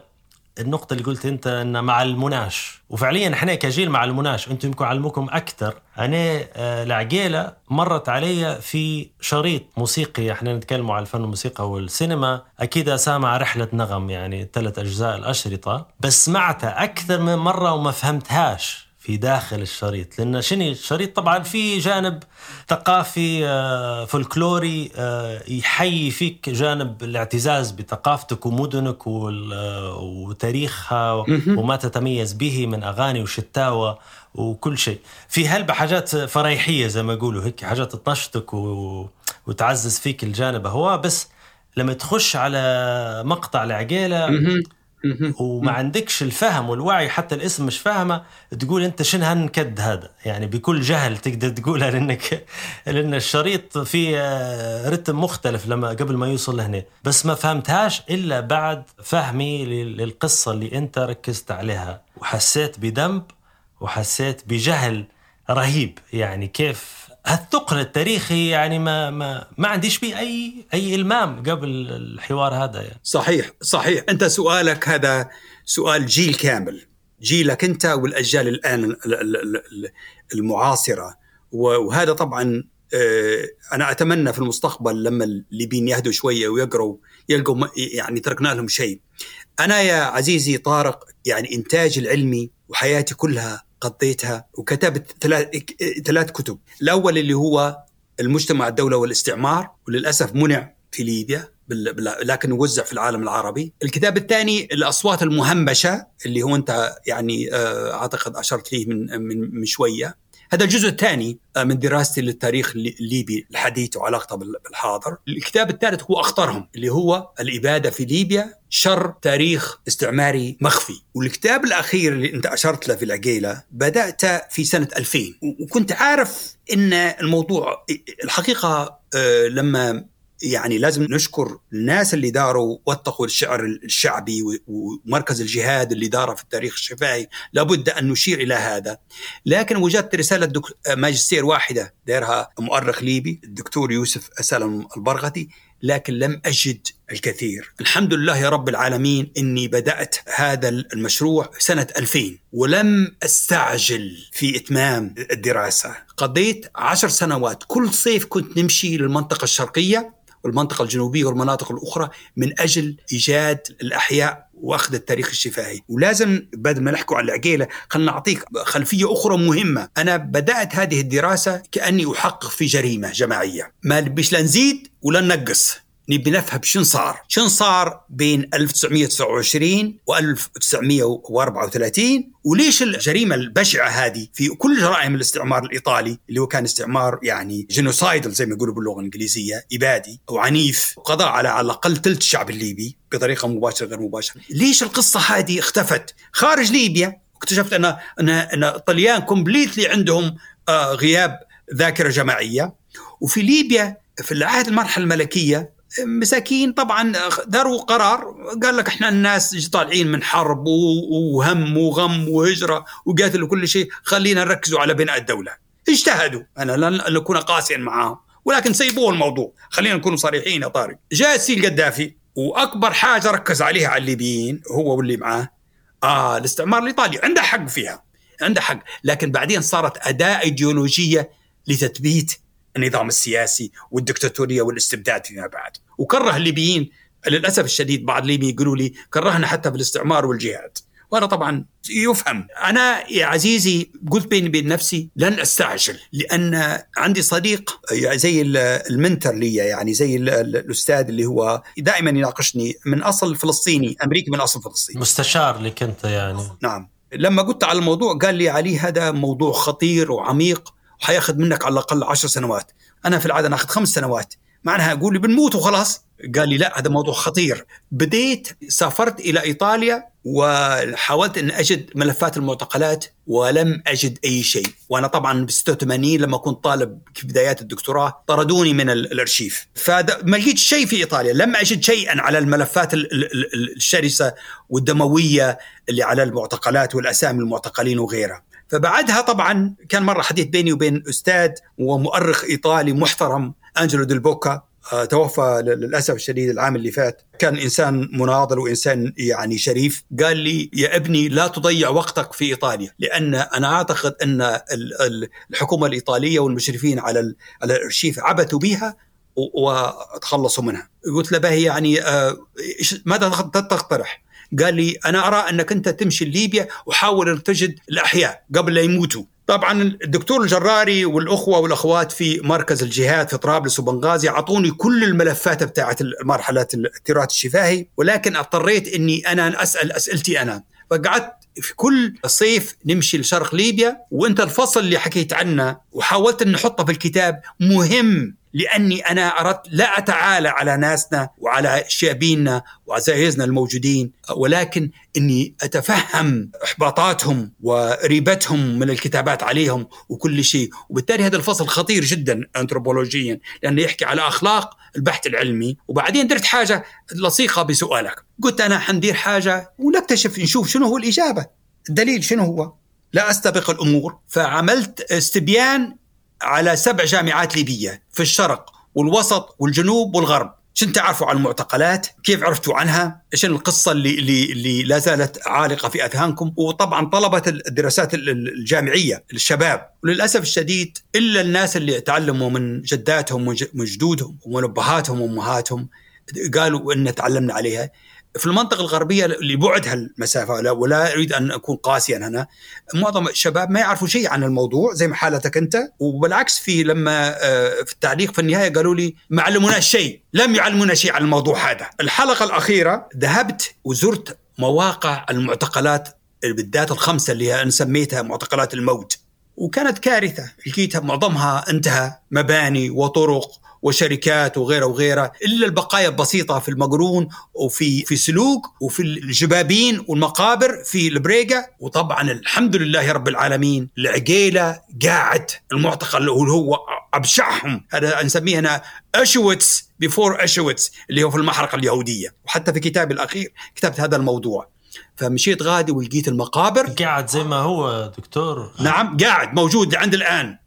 Speaker 4: النقطة اللي قلت أنت أن مع المناش. وفعليا إحنا كجيل مع المناش أنتم يمكن علموكم أكثر أنا آه، العقيلة مرت علي في شريط موسيقي. إحنا نتكلم على الفن والموسيقى والسينما. أكيد سامع رحلة نغم يعني ثلاث أجزاء الأشرطة. بس سمعتها أكثر من مرة وما فهمتهاش. في داخل الشريط لأن شنو الشريط طبعا في جانب ثقافي آه، فولكلوري آه، يحيي فيك جانب الاعتزاز بثقافتك ومدنك وال- آه، وتاريخها. وما تتميز به من أغاني وشتاوى وكل شيء في هلبة حاجات فريحية زي ما يقولوا هيك حاجات تنشطك. وتعزز فيك الجانب هو بس لما تخش على مقطع
Speaker 1: العقيلة.
Speaker 4: وما عندكش الفهم والوعي حتى الاسم مش فاهمة تقول أنت شنو هالنكد هذا؟ يعني بكل جهل تقدر تقولها لأنك لأن الشريط فيه آه، رتم مختلف لما قبل ما يوصل لهنا. بس ما فهمتهاش إلا بعد فهمي لل- للقصة اللي أنت ركزت عليها. وحسيت بذنب وحسيت بجهل رهيب. يعني كيف هالثقل التاريخي يعني ما ما ما عنديش بيه اي أي إلمام قبل الحوار هذا يعني.
Speaker 1: صحيح صحيح أنت سؤالك هذا سؤال جيل كامل جيلك أنت والأجيال الآن ال- ال- ال- ال- المعاصرة وهذا طبعا آه، أنا أتمنى في المستقبل لما الليبيين يهدوا شوية ويقروا يلقوا يعني تركنا لهم شيء. أنا يا عزيزي طارق يعني انتاج العلمي وحياتي كلها قضيتها وكتبت ثلاث ثلاث كتب، الأول اللي هو المجتمع الدولة والاستعمار وللأسف منع في ليبيا لكن وزع في العالم العربي. الكتاب الثاني الأصوات المهمشة اللي هو أنت يعني آه، أعتقد أشرت ليه من, من, من شوية. هذا الجزء الثاني آه، من دراستي للتاريخ اللي- الليبي الحديث وعلاقته بال- بالحاضر. الكتاب الثالث هو أخطرهم اللي هو الإبادة في ليبيا شر تاريخ استعماري مخفي. والكتاب الأخير اللي أنت أشرت له في العقيلة بدأت في سنة 2000 و- وكنت عارف أن الموضوع الحقيقة آه، لما يعني لازم نشكر الناس اللي داروا وثقوا الشعر الشعبي ومركز الجهاد اللي دار في التاريخ الشفاهي. لابد أن نشير إلى هذا. لكن وجدت رسالة دك... ماجستير واحدة دارها مؤرخ ليبي الدكتور يوسف أسلم البرغتي لكن لم أجد الكثير. الحمد لله يا رب العالمين أني بدأت هذا المشروع سنة 2000 ولم أستعجل في إتمام الدراسة. قضيت عشر سنوات. كل صيف كنت نمشي للمنطقة الشرقية والمنطقة الجنوبية والمناطق الأخرى من أجل إيجاد الأحياء وأخذ التاريخ الشفاهي. ولازم بدل ما نحكوا عن العقيلة خلينا نعطيك خلفية أخرى مهمة. أنا بدأت هذه الدراسة كأني أحقق في جريمة جماعية. ما مش لا نزيد ولا ننقص. نبي نفهم شن صار. شن صار بين 1929 و 1934 وليش الجريمة البشعة هذه في كل جرائم الاستعمار الإيطالي اللي هو كان استعمار يعني جينوسايدل زي ما يقولوا باللغة الإنجليزية إبادي أو عنيف وقضى على على الأقل ثلث الشعب الليبي بطريقة مباشرة غير مباشرة. ليش القصة هذه اختفت؟ خارج ليبيا اكتشفت أن أن أن الطليان completely عندهم آه غياب ذاكرة جماعية. وفي ليبيا في العهد المرحلة الملكية مساكين طبعا داروا قرار. قال لك إحنا الناس طالعين من حرب وهم وغم وهجرة وقتل وكل شيء. خلينا نركزوا على بناء الدولة. اجتهدوا. أنا لن اكون قاسيا معاهم. ولكن سيبوا الموضوع. خلينا نكون صريحين يا طارق. جاء السيل القذافي وأكبر حاجة ركز عليها على الليبيين. هو واللي معاه. آه الاستعمار الإيطالي. عنده حق فيها. عنده حق. لكن بعدين صارت أداة إيديولوجية لتثبيت النظام السياسي والدكتاتورية والاستبداد فيما بعد. وكره الليبيين للأسف الشديد بعض الليبيين يقولوا لي كرهنا حتى في الاستعمار والجهاد. وأنا طبعا يفهم. أنا يا عزيزي قلت بيني وبين نفسي لن أستعجل لأن عندي صديق زي المنتر لي يعني زي الأستاذ اللي هو دائما يناقشني من أصل فلسطيني أمريكي من أصل فلسطيني.
Speaker 4: مستشار لك أنت يعني.
Speaker 1: نعم. لما قلت على الموضوع قال لي علي هذا موضوع خطير وعميق وحياخذ منك على الأقل عشر سنوات. أنا في العادة ناخذ خمس سنوات. معناها أقول لي بنموت وخلاص. قال لي لا هذا موضوع خطير. بديت سافرت إلى إيطاليا وحاولت أن أجد ملفات المعتقلات ولم أجد أي شيء. وأنا طبعا ب 86 لما كنت طالب في بدايات الدكتوراه طردوني من الأرشيف. فما لقيت شيء في إيطاليا. لم أجد شيئا على الملفات الشرسة والدموية اللي على المعتقلات والأسامي المعتقلين وغيرها. فبعدها طبعا كان مرة حديث بيني وبين أستاذ ومؤرخ إيطالي محترم أنجلو ديل بوكا توفى للأسف الشديد العام اللي فات. كان إنسان مناضل وإنسان يعني شريف. قال لي يا ابني لا تضيع وقتك في إيطاليا لأن أنا أعتقد أن الحكومة الإيطالية والمشرفين على الأرشيف عبثوا بها وتخلصوا منها. قلت له باهي يعني ماذا تقترح؟ قال لي أنا أرى أنك أنت تمشي ليبيا وحاول أن تجد الأحياء قبل لا يموتوا. طبعا الدكتور الجراري والأخوة والأخوات في مركز الجهاد في طرابلس وبنغازي أعطوني كل الملفات بتاعت مرحلة التراث الشفاهي ولكن اضطريت إني أنا أسأل أسئلتي أنا. فقعدت في كل صيف نمشي لشرق ليبيا وإنت الفصل اللي حكيت عنه وحاولت ان نحطه في الكتاب مهم. لأني أنا أردت لا أتعالى على ناسنا وعلى شابينا وعزائزنا الموجودين ولكن إني أتفهم إحباطاتهم وريبتهم من الكتابات عليهم وكل شيء. وبالتالي هذا الفصل خطير جدا انثروبولوجيا لأنه يحكي على أخلاق البحث العلمي. وبعدين درت حاجة لصيقة بسؤالك. قلت أنا حندير حاجة ونكتشف نشوف شنو هو الإجابة. الدليل شنو هو؟ لا أستبق الأمور. فعملت استبيان على سبع جامعات ليبية في الشرق والوسط والجنوب والغرب شنو تعرفوا عن المعتقلات؟ كيف عرفتوا عنها؟ إيش القصة اللي اللي اللي لا زالت عالقة في أذهانكم؟ وطبعا طلبة الدراسات الجامعية الشباب، وللأسف الشديد إلا الناس اللي تعلموا من جداتهم وجدودهم ومنبهاتهم وأمهاتهم قالوا إن تعلمنا عليها في المنطقة الغربية لبعد هالمسافة ولا أريد أن أكون قاسيا هنا. معظم الشباب ما يعرفوا شيء عن الموضوع زي ما حالتك أنت وبالعكس في لما آه، في التعليق في النهاية قالوا لي ما علمونا شيء لم يعلمونا شيء عن الموضوع هذا. الحلقة الأخيرة ذهبت وزرت مواقع المعتقلات بالذات الخمسة اللي أنا سميتها معتقلات الموت. وكانت كارثة. لقيتها معظمها انتهى. مباني وطرق وشركات وغيرها وغيرها إلا البقايا البسيطة في المقرون وفي في سلوك وفي الجبابين والمقابر في البريقة. وطبعا الحمد لله رب العالمين العقيلة قاعد. المعتقل اللي هو أبشعهم. هذا نسميه هنا Auschwitz before Auschwitz اللي هو في المحرقة اليهودية. وحتى في كتابي الأخير كتبت هذا الموضوع. فمشيت غادي ولقيت المقابر.
Speaker 4: قاعد زي ما هو دكتور.
Speaker 1: نعم قاعد موجود عند الآن.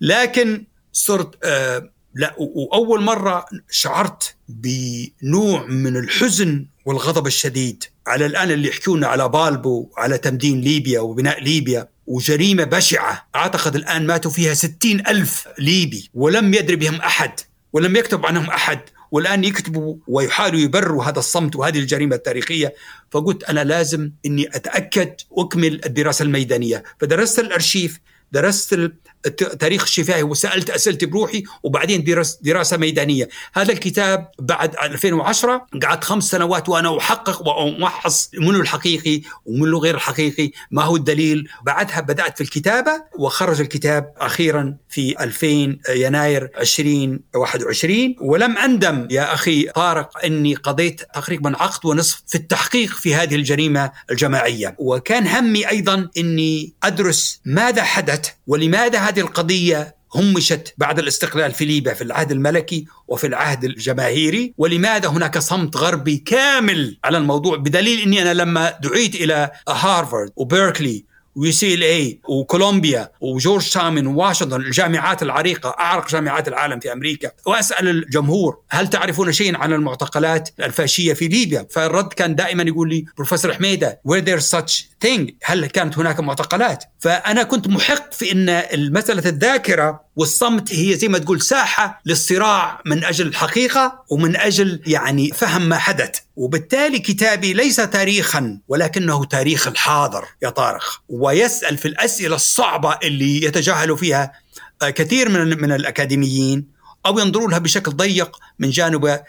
Speaker 1: لكن صرت آه لا وأول مرة شعرت بنوع من الحزن والغضب الشديد. على الآن اللي يحكونا على بالبو على تمدين ليبيا وبناء ليبيا وجريمة بشعة. أعتقد الآن ماتوا فيها ستين ألف ليبي ولم يدري بهم أحد ولم يكتب عنهم أحد. والآن يكتبوا ويحاولوا يبرروا هذا الصمت وهذه الجريمة التاريخية. فقلت أنا لازم أني أتأكد وأكمل الدراسة الميدانية. فدرست الأرشيف درست التاريخ الشفاهي وسألت اسئلتي بروحي وبعدين درس دراسة ميدانية. هذا الكتاب بعد 2010 قعدت خمس سنوات وأنا أحقق وأمحص منه الحقيقي ومنه غير الحقيقي ما هو الدليل؟ بعدها بدأت في الكتابة وخرج الكتاب أخيرا في 2000 يناير 2021 ولم أندم يا أخي طارق إني قضيت تقريبا عقد ونصف في التحقيق في هذه الجريمة الجماعية. وكان همي أيضا إني أدرس ماذا حدث ولماذا هذه القضية همشت بعد الاستقلال في ليبيا في العهد الملكي وفي العهد الجماهيري؟ ولماذا هناك صمت غربي كامل على الموضوع؟ بدليل إني أنا لما دعيت إلى هارفارد وبيركلي و UCLA وكولومبيا وجورج تاون وواشنطن الجامعات العريقة أعرق جامعات العالم في أمريكا وأسأل الجمهور هل تعرفون شيئا عن المعتقلات الفاشية في ليبيا؟ فالرد كان دائما يقول لي بروفيسور حميدة were there such thing هل كانت هناك معتقلات؟ فأنا كنت محق في إن مساله الذاكرة والصمت هي زي ما تقول ساحة للصراع من أجل الحقيقة ومن أجل يعني فهم ما حدث وبالتالي كتابي ليس تاريخا ولكنه تاريخ الحاضر يا طارق. ويسأل في الأسئلة الصعبة اللي يتجاهل فيها آه، كثير من من الأكاديميين أو ينظروا لها بشكل ضيق من جانب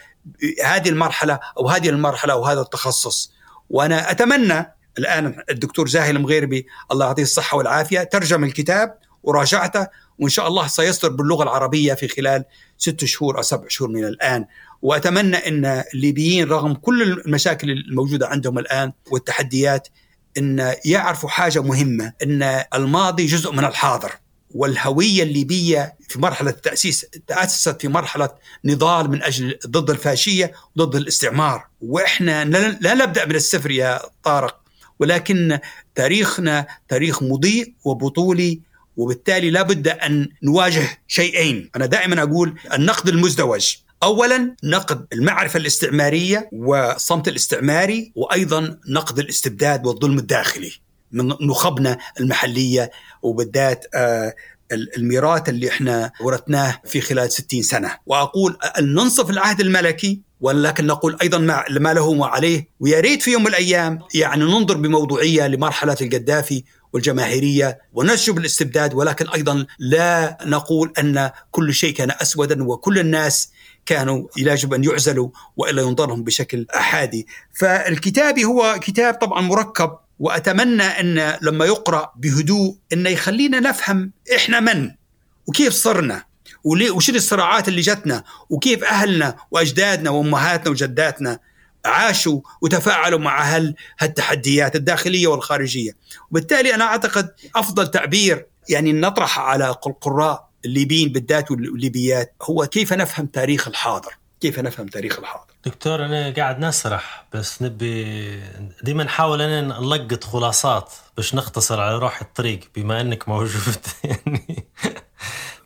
Speaker 1: هذه المرحلة أو هذه المرحلة أو هذا التخصص. وأنا أتمنى الآن الدكتور زاهي المغيربي الله يعطيه الصحة والعافية ترجم الكتاب وراجعته وإن شاء الله سيصدر باللغة العربية في خلال ست شهور أو سبع شهور من الآن. وأتمنى إن الليبيين رغم كل المشاكل الموجودة عندهم الآن والتحديات إن يعرفوا حاجة مهمة إن الماضي جزء من الحاضر. والهوية الليبية في مرحلة التاسيس تأسست في مرحلة نضال من أجل ضد الفاشية ضد الاستعمار. وإحنا لا نبدأ من الصفر يا طارق ولكن تاريخنا تاريخ مضيء وبطولي وبالتالي لا بد أن نواجه شيئين. أنا دائما أقول النقد المزدوج. اولا نقد المعرفة الاستعمارية والصمت الاستعماري وأيضا نقد الاستبداد والظلم الداخلي من نخبنا المحلية وبالذات آه الميراث اللي إحنا ورثناه في خلال 60 سنة. وأقول ان ننصف العهد الملكي؟ ولكن نقول أيضا ما له وما عليه. ويا ريت في يوم من الأيام يعني ننظر بموضوعية لمرحلة القذافي والجماهيرية ونشجب الاستبداد ولكن أيضا لا نقول أن كل شيء كان اسودا وكل الناس كانوا يجب أن يعزلوا وإلا ينظر لهم بشكل احادي فالكتاب هو كتاب طبعا مركب وأتمنى أن لما يقرأ بهدوء إنه يخلينا نفهم إحنا من وكيف صرنا وشنو الصراعات اللي جتنا وكيف أهلنا وأجدادنا وأمهاتنا وجداتنا عاشوا وتفاعلوا مع هال هالتحديات الداخلية والخارجية. وبالتالي أنا أعتقد أفضل تعبير يعني نطرح على القراء الليبيين بالذات والليبيات هو كيف نفهم تاريخ الحاضر؟ كيف نفهم تاريخ الحاضر؟
Speaker 4: دكتور أنا قاعد نسرح بس نبي ديما نحاول ان نلقط خلاصات باش نختصر على روح الطريق بما إنك موجود. يعني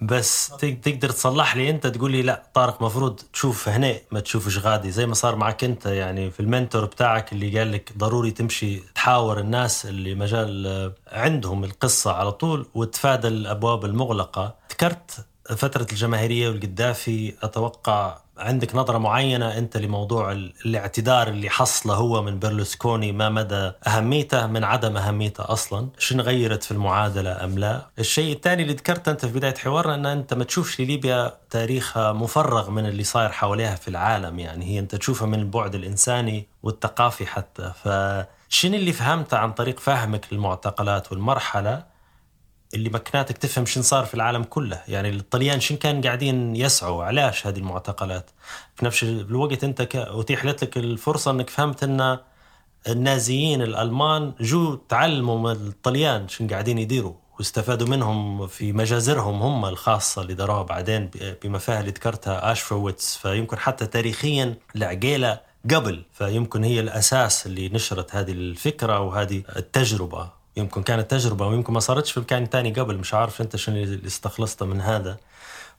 Speaker 4: بس تقدر تصلح لي انت تقول لي لا طارق مفروض تشوف هنا ما تشوفش غادي. زي ما صار معك انت يعني في المنتور بتاعك اللي قال لك ضروري تمشي تحاور الناس اللي مجال عندهم القصة على طول وتفادى الأبواب المغلقة. ذكرت فترة الجماهيرية والقدافي أتوقع عندك نظرة معينة أنت لموضوع الاعتذار اللي حصله هو من برلسكوني ما مدى أهميته من عدم أهميته أصلا؟ شنو غيرت في المعادلة أم لا؟ الشيء الثاني اللي ذكرته أنت في بداية حوارنا أن أنت ما تشوفش ليبيا تاريخها مفرغ من اللي صاير حواليها في العالم يعني هي أنت تشوفها من البعد الإنساني والثقافي حتى. فشنو اللي فهمته عن طريق فهمك للمعتقلات والمرحلة؟ اللي مكناتك تفهم شن صار في العالم كله. يعني الطليان شن كان قاعدين يسعوا علاش هذه المعتقلات؟ في نفس الوقت انت ك... اتيح لك الفرصة انك فهمت ان النازيين الألمان جو تعلموا من الطليان شن قاعدين يديروا واستفادوا منهم في مجازرهم هم الخاصة اللي داروها بعدين بمفاهيم اللي ذكرتها أشفويتس. فيمكن حتى تاريخيا العقيلة قبل فيمكن هي الأساس اللي نشرت هذه الفكرة وهذه التجربة. يمكن كانت تجربة ويمكن ما صارتش في مكان تاني قبل مش عارف أنت شنو اللي استخلصته من هذا.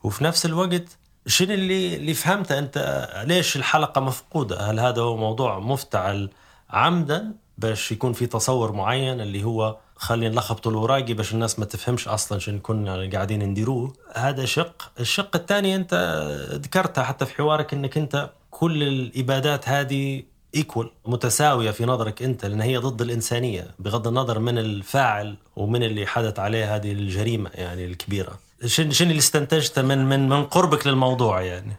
Speaker 4: وفي نفس الوقت شنو اللي اللي فهمته أنت ليش الحلقة مفقودة؟ هل هذا هو موضوع مفتعل عمدا باش يكون في تصور معين اللي هو خلي نلخبط الوراقي باش الناس ما تفهمش أصلا شنو كنا قاعدين نديروه؟ هذا شق. الشق الثاني أنت ذكرتها حتى في حوارك إنك أنت كل الإبادات هذه ايكول متساوية في نظرك أنت لأن هي ضد الإنسانية بغض النظر من الفاعل ومن اللي حدث عليه هذه الجريمة يعني الكبيرة. شنو شنو اللي استنتجته من من من قربك للموضوع يعني؟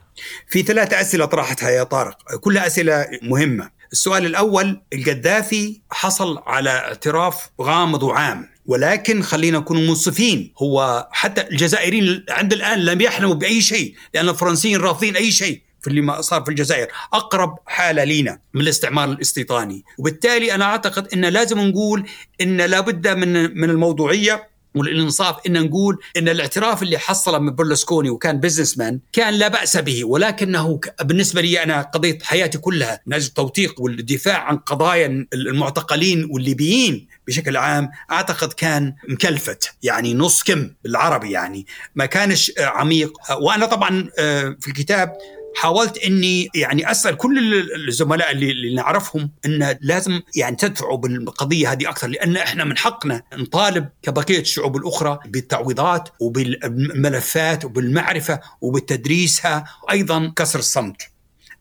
Speaker 1: في ثلاث أسئلة طرحتها يا طارق. كلها أسئلة مهمة. السؤال الأول القذافي حصل على اعتراف غامض وعام ولكن خلينا نكون منصفين هو حتى الجزائريين عند الآن لم يحلموا بأي شيء لأن الفرنسيين رافضين أي شيء. في اللي ما صار في الجزائر أقرب حالة لينا من الاستعمار الاستيطاني. وبالتالي أنا أعتقد إن لازم نقول إن لابد من من الموضوعية والإنصاف إن نقول إن الاعتراف اللي حصله من برلسكوني وكان businessman كان لا بأس به ولكنه بالنسبة لي أنا قضيت حياتي كلها من أجل التوثيق والدفاع عن قضايا المعتقلين والليبيين بشكل عام أعتقد كان مكلفت يعني نص كم بالعربي يعني. ما كانش عميق. وأنا طبعا في الكتاب حاولت إني يعني أسأل كل الزملاء اللي, اللي نعرفهم إن لازم يعني تدفعوا بالقضية هذه أكثر لأن إحنا من حقنا نطالب كبقيه الشعوب الأخرى بالتعويضات وبالملفات وبالمعرفة وبتدريسها وأيضا كسر الصمت.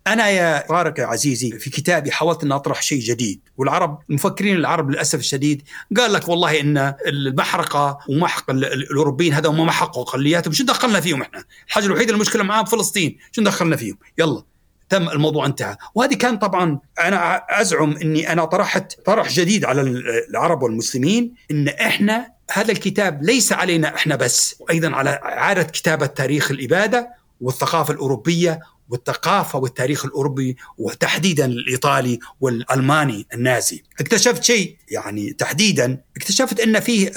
Speaker 1: أنا يا طارق يا عزيزي في كتابي حاولت ان أطرح شيء جديد والعرب المفكرين العرب للأسف الشديد قال لك والله إن المحرقة ومحق الأوروبيين هذا هم محقوا أقلياتهم شو دخلنا فيهم إحنا؟ الحاجة الوحيدة المشكلة معاهم فلسطين شو دخلنا فيهم؟ يلا تم الموضوع انتهى وهذه كان طبعا أنا أزعم إني أنا طرحت طرح جديد على العرب والمسلمين إن إحنا هذا الكتاب ليس علينا إحنا بس وأيضا على اعاده كتابة تاريخ الإبادة والثقافة الأوروبية والثقافة والتاريخ الأوروبي وتحديدا الإيطالي والألماني النازي. اكتشفت شيء يعني تحديدا اكتشفت أن فيه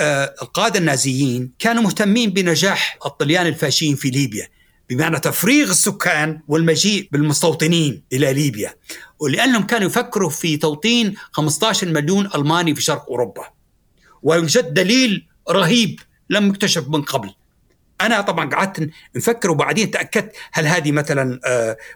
Speaker 1: القادة النازيين كانوا مهتمين بنجاح الطليان الفاشيين في ليبيا. بمعنى تفريغ السكان والمجيء بالمستوطنين إلى ليبيا ولأنهم كانوا يفكروا في توطين 15 مليون ألماني في شرق أوروبا ويوجد دليل رهيب لم يكتشف من قبل أنا طبعا قعدت نفكر وبعدين تأكدت هل هذه مثلا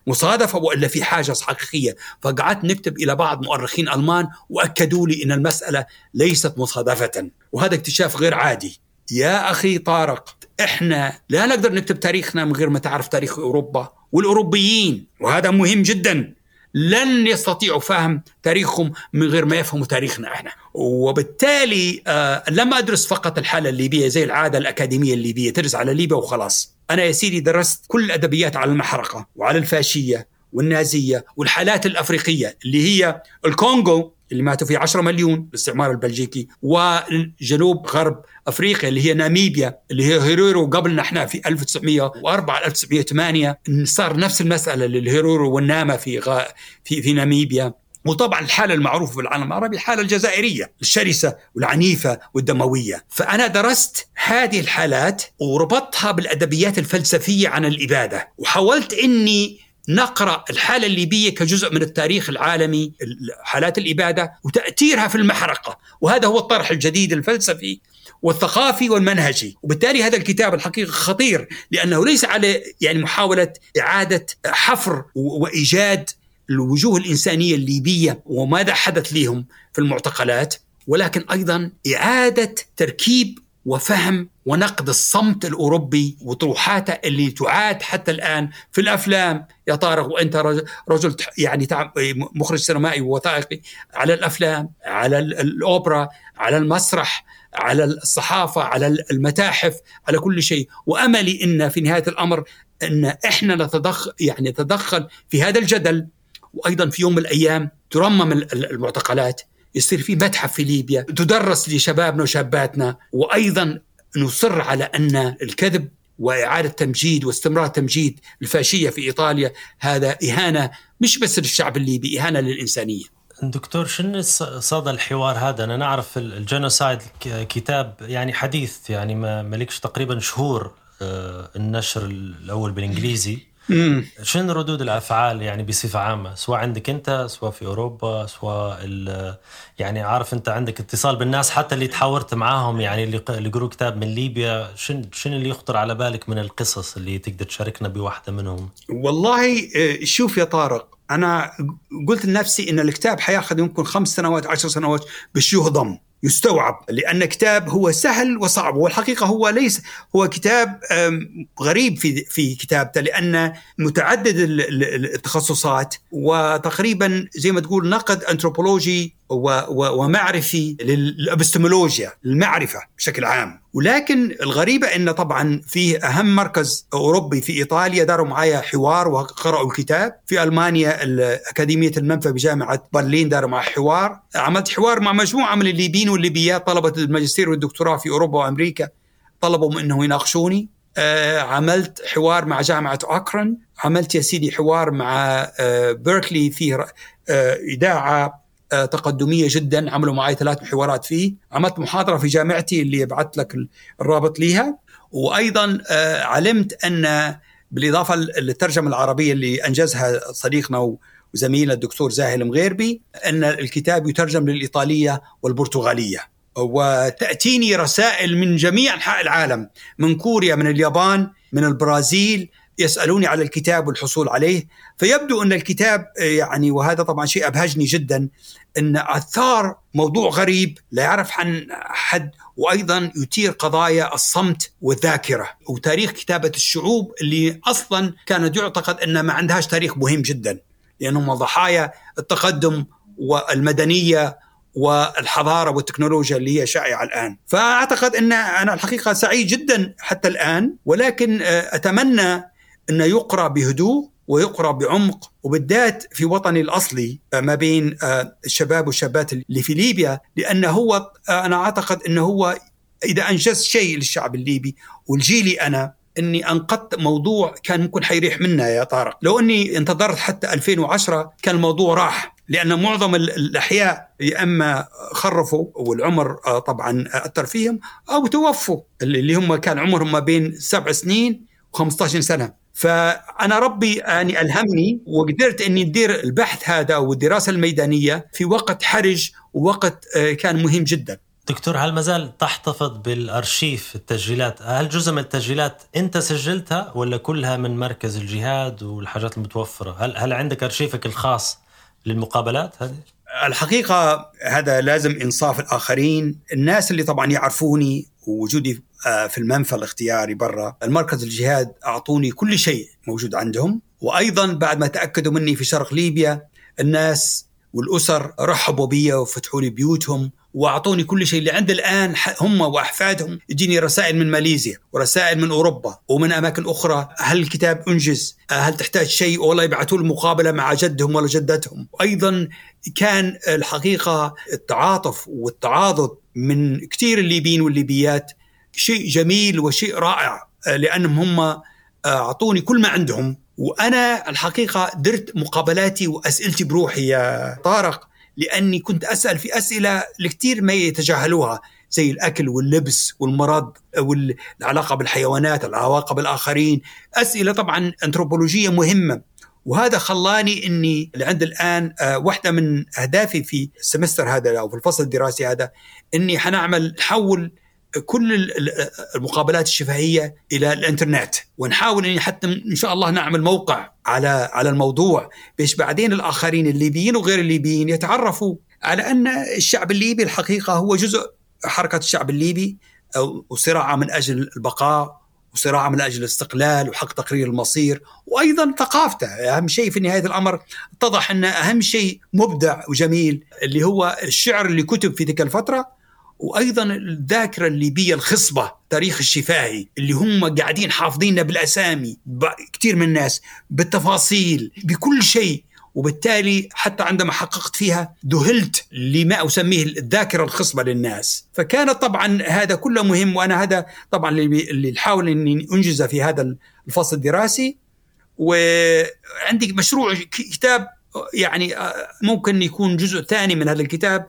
Speaker 1: مصادفة وإلا في حاجة حقيقية. فقعدت نكتب إلى بعض مؤرخين ألمان وأكدوا لي إن المسألة ليست مصادفة. وهذا اكتشاف غير عادي. يا أخي طارق إحنا لا نقدر نكتب تاريخنا من غير ما تعرف تاريخ أوروبا والأوروبيين وهذا مهم جدا. لن يستطيعوا فهم تاريخهم من غير ما يفهموا تاريخنا إحنا. وبالتالي آه لم أدرس فقط الحالة الليبية زي العادة الأكاديمية الليبية تدرس على ليبيا وخلاص. أنا يا سيدي درست كل الأدبيات على المحرقة وعلى الفاشية والنازية والحالات الأفريقية اللي هي الكونغو اللي ماتوا فيه 10 مليون بالاستعمار البلجيكي وجنوب غرب أفريقيا اللي هي ناميبيا اللي هي هيرورو قبلنا إحنا في 1904 1908 صار نفس المسألة للهيرورو والناما في غا في في ناميبيا. وطبعا الحالة المعروفة في العالم العربي الحالة الجزائرية الشرسة والعنيفة والدموية. فأنا درست هذه الحالات وربطتها بالأدبيات الفلسفية عن الإبادة وحاولت إني نقرأ الحالة الليبية كجزء من التاريخ العالمي حالات الإبادة وتأثيرها في المحرقة. وهذا هو الطرح الجديد الفلسفي والثقافي والمنهجي. وبالتالي هذا الكتاب الحقيقة خطير لأنه ليس على يعني محاولة إعادة حفر وإيجاد الوجوه الإنسانية الليبية وماذا حدث لهم في المعتقلات ولكن أيضا إعادة تركيب وفهم ونقد الصمت الأوروبي وطروحاته اللي تعاد حتى الآن في الأفلام. يا طارق وأنت رجل يعني مخرج سينمائي ووثائقي. على الأفلام على الأوبرا على المسرح على الصحافة على المتاحف على كل شيء. وأملي إن في نهاية الأمر إن إحنا نتدخل يعني نتدخل في هذا الجدل. وأيضا في يوم من الأيام ترمم المعتقلات. يصير في متحف في ليبيا تدرس لشبابنا وشاباتنا. وأيضا نصر على أن الكذب وإعادة تمجيد واستمرار تمجيد الفاشية في إيطاليا هذا إهانة مش بس للشعب الليبي إهانة للإنسانية.
Speaker 4: دكتور شنو صدى الحوار هذا؟ أنا نعرف الجينوسايد كتاب يعني حديث يعني ما ملكش تقريبا شهور آه، النشر الأول بالإنجليزي شنو ردود الأفعال يعني بصفة عامة؟ سواء عندك أنت سواء في أوروبا سواء يعني عارف أنت عندك اتصال بالناس حتى اللي تحاورت معاهم يعني اللي اللي قروا كتاب من ليبيا. شنو شنو اللي يخطر على بالك من القصص اللي تقدر تشاركنا بواحدة منهم؟
Speaker 1: والله آه، شوف يا طارق أنا قلت لنفسي إن الكتاب حياخذ يمكن خمس سنوات عشر سنوات بش يهضم يستوعب لأن كتاب هو سهل وصعب والحقيقة هو ليس هو كتاب غريب في في كتابته لأن متعدد التخصصات وتقريبا زي ما تقول نقد أنثروبولوجي ومعرفي للإبستمولوجيا المعرفة بشكل عام. ولكن الغريبة أن طبعا فيه أهم مركز أوروبي في إيطاليا داروا معايا حوار وقرأوا الكتاب. في ألمانيا أكاديمية المنفى بجامعة برلين داروا معي حوار. عملت حوار مع مجموعة من الليبيين والليبيات طلبة الماجستير والدكتوراه في أوروبا وأمريكا. طلبوا من أنه يناقشوني. آه، عملت حوار مع جامعة أكرن. عملت يا سيدي حوار مع بيركلي فيه إذاعة آه، تقدمية جدا. عملوا معي ثلاث محورات فيه. عملت محاضرة في جامعتي اللي بعثت لك الرابط ليها. وأيضا آه، علمت أن بالإضافة للترجمة العربية اللي أنجزها صديقنا وزميلنا الدكتور زاهل مغيربي أن الكتاب يترجم للإيطالية والبرتغالية. وتأتيني رسائل من جميع أنحاء العالم من كوريا من اليابان من البرازيل يسألوني على الكتاب والحصول عليه. فيبدو أن الكتاب يعني وهذا طبعا شيء أبهجني جدا أن أثار موضوع غريب لا يعرف عن حد وأيضا يثير قضايا الصمت والذاكرة. وتاريخ كتابة الشعوب اللي أصلا كانت يعتقد أن ما عندهاش تاريخ مهم جدا. لأنهم ضحايا التقدم والمدنية والحضارة والتكنولوجيا اللي هي شائعة الآن، فأعتقد إن أنا الحقيقة سعيد جدا حتى الآن ولكن أتمنى إنه يقرأ بهدوء ويقرأ بعمق وبالذات في وطني الأصلي آه، ما بين آه، الشباب والشابات اللي في ليبيا لأنه هو آه، أنا أعتقد إنه هو إذا انجز شيء للشعب الليبي ولجيلي أنا إني أنقذت موضوع كان ممكن حيريح منا يا طارق، لو إني انتظرت حتى 2010 كان الموضوع راح لأن معظم الأحياء يا إما خرفوا والعمر طبعا أثر فيهم أو توفوا. اللي هم كان عمرهم ما بين سبع سنين و15 سنة. فأنا ربي يعني ألهمني وقدرت إني ندير البحث هذا والدراسة الميدانية في وقت حرج ووقت آه، كان مهم جدا.
Speaker 4: دكتور هل ما زال تحتفظ بالأرشيف التسجيلات؟ هل جزء من التسجيلات أنت سجلتها ولا كلها من مركز الجهاد والحاجات المتوفرة؟ هل هل عندك أرشيفك الخاص للمقابلات هذه؟
Speaker 1: الحقيقة هذا لازم إنصاف الآخرين، الناس اللي طبعا يعرفوني ووجودي آه، في المنفى الاختياري برا المركز الجهاد أعطوني كل شيء موجود عندهم وأيضا بعد ما تأكدوا مني في شرق ليبيا الناس والأسر رحبوا بي وفتحوا لي بيوتهم وأعطوني كل شيء اللي عند الآن هم وأحفادهم يجيني رسائل من ماليزيا ورسائل من أوروبا ومن أماكن أخرى. هل الكتاب أنجز؟ هل تحتاج شيء؟ والله يبعثوا المقابله مع جدهم ولا جدتهم، وأيضا كان الحقيقة التعاطف والتعاضد من كثير الليبيين والليبيات شيء جميل وشيء رائع لأنهم هم أعطوني كل ما عندهم. وأنا الحقيقة درت مقابلاتي وأسئلتي بروحي يا طارق. لأني كنت أسأل في أسئلة لكثير ما يتجاهلوها زي الأكل واللبس والمرض والعلاقه بالحيوانات العلاقه بالاخرين أسئلة طبعا أنثروبولوجية مهمة وهذا خلاني إني لعند الآن آه، واحدة من أهدافي في السمستر هذا أو في الفصل الدراسي هذا إني حنعمل نحول كل المقابلات الشفهية إلى الإنترنت. ونحاول إن حتى إن شاء الله نعمل موقع على على الموضوع. باش بعدين الآخرين الليبيين وغير الليبيين يتعرفوا على أن الشعب الليبي الحقيقة هو جزء حركة الشعب الليبي وصراعه من أجل البقاء وصراعه من أجل الاستقلال وحق تقرير المصير وأيضا ثقافته. أهم شيء في نهاية الأمر اتضح أن أهم شيء مبدع وجميل اللي هو الشعر اللي كتب في تلك الفترة وأيضا الذاكرة الليبية الخصبة تاريخ الشفاهي اللي هم قاعدين حافظيننا بالأسامي كثير من الناس بالتفاصيل بكل شيء. وبالتالي حتى عندما حققت فيها ذهلت لما أسميه الذاكرة الخصبة للناس، فكان طبعا هذا كله مهم وأنا هذا طبعا اللي نحاول إني انجزه في هذا الفصل الدراسي. وعندي مشروع كتاب يعني ممكن يكون جزء ثاني من هذا الكتاب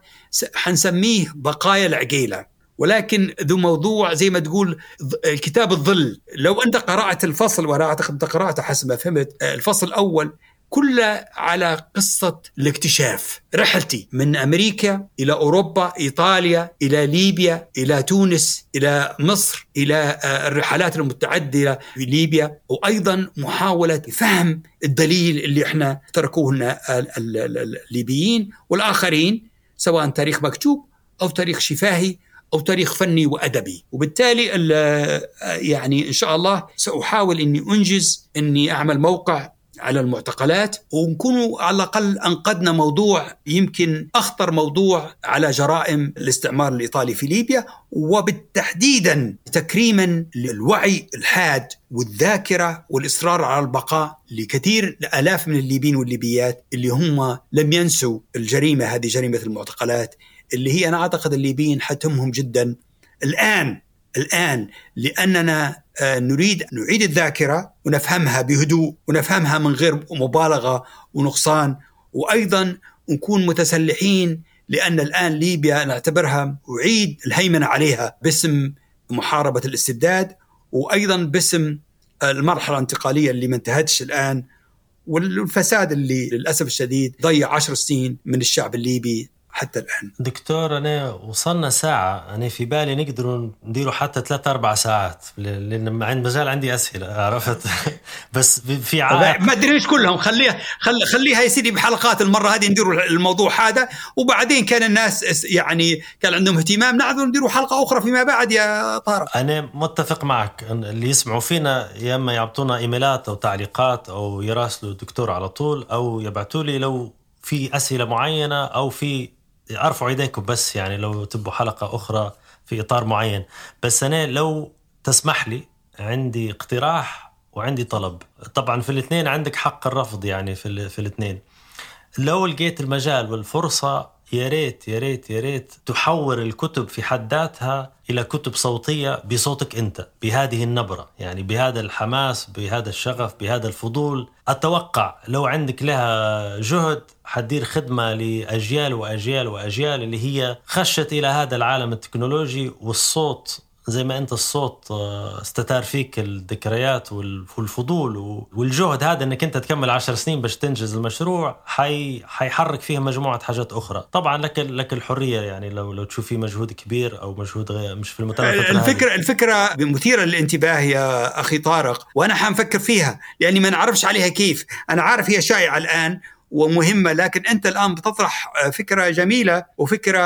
Speaker 1: حنسميه بقايا العقيلة. ولكن ذو موضوع زي ما تقول كتاب الظل. لو أنت قرأت الفصل وأنا أعتقد أنت قرأته حسب ما فهمت الفصل الأول كله على قصة الاكتشاف. رحلتي من أمريكا إلى أوروبا إيطاليا إلى ليبيا إلى تونس إلى مصر إلى الرحلات المتعددة في ليبيا وأيضا محاولة فهم الدليل اللي إحنا تركوه لنا الليبيين والآخرين سواء تاريخ مكتوب أو تاريخ شفاهي أو تاريخ فني وأدبي. وبالتالي يعني إن شاء الله سأحاول أني أنجز أني أعمل موقع على المعتقلات ونكون على الأقل أنقذنا موضوع يمكن أخطر موضوع على جرائم الاستعمار الإيطالي في ليبيا وبالتحديدا تكريما للوعي الحاد والذاكرة والإصرار على البقاء لكثير آلاف من الليبيين والليبيات اللي هم لم ينسوا الجريمة هذه جريمة المعتقلات اللي هي أنا أعتقد الليبيين حتمهم جدا. الآن الآن لأننا نريد نعيد الذاكرة ونفهمها بهدوء ونفهمها من غير مبالغة ونقصان. وأيضا نكون متسلحين لأن الآن ليبيا نعتبرها أعيد الهيمنة عليها باسم محاربة الاستبداد وأيضا باسم المرحلة الانتقالية اللي ما انتهتش الآن. والفساد اللي للأسف الشديد ضيع عشر سنين من الشعب الليبي حتى الآن.
Speaker 4: دكتور أنا وصلنا ساعة. أنا في بالي نقدر نديروا حتى ثلاث أربع ساعات لأن ما زال عندي أسئلة عرفت؟ بس في
Speaker 1: عائق. ما أدري كلهم. خليها خل خليها يا سيدي بحلقات المرة هذه نديروا الموضوع هذا. وبعدين كان الناس يعني كان عندهم اهتمام نعذر نديروا حلقة أخرى فيما بعد يا طارق.
Speaker 4: أنا متفق معك اللي يسمعوا فينا يا إما يعطونا إيميلات أو تعليقات أو يراسلوا الدكتور على طول أو يبعثوا لي لو في أسئلة معينة أو في ارفعوا ايديكم بس يعني لو تبوا حلقة أخرى في إطار معين. بس أنا لو تسمح لي عندي اقتراح وعندي طلب. طبعا في الاثنين عندك حق الرفض يعني في في الاثنين. لو لقيت المجال والفرصة يا ريت يا ريت يا ريت تحور الكتب في حد ذاتها إلى كتب صوتية بصوتك أنت بهذه النبرة يعني بهذا الحماس بهذا الشغف بهذا الفضول. أتوقع لو عندك لها جهد حدير خدمة لأجيال وأجيال وأجيال اللي هي خشت إلى هذا العالم التكنولوجي والصوت زي ما أنت الصوت آه، استتار فيك الذكريات والفضول والجهد هذا إنك أنت تكمل عشر سنين باش تنجز المشروع حي حيحرك فيها مجموعة حاجات أخرى طبعا لك لك الحرية يعني لو لو تشوف فيه مجهود كبير أو مجهود غير مش في المتابعه
Speaker 1: الفكرة هذه. الفكرة مثيرة للانتباه يا أخي طارق وأنا حنفكر فيها لأني ما نعرفش عليها كيف أنا عارف هي شائعة الآن ومهمة لكن أنت الآن بتطرح فكرة جميلة وفكرة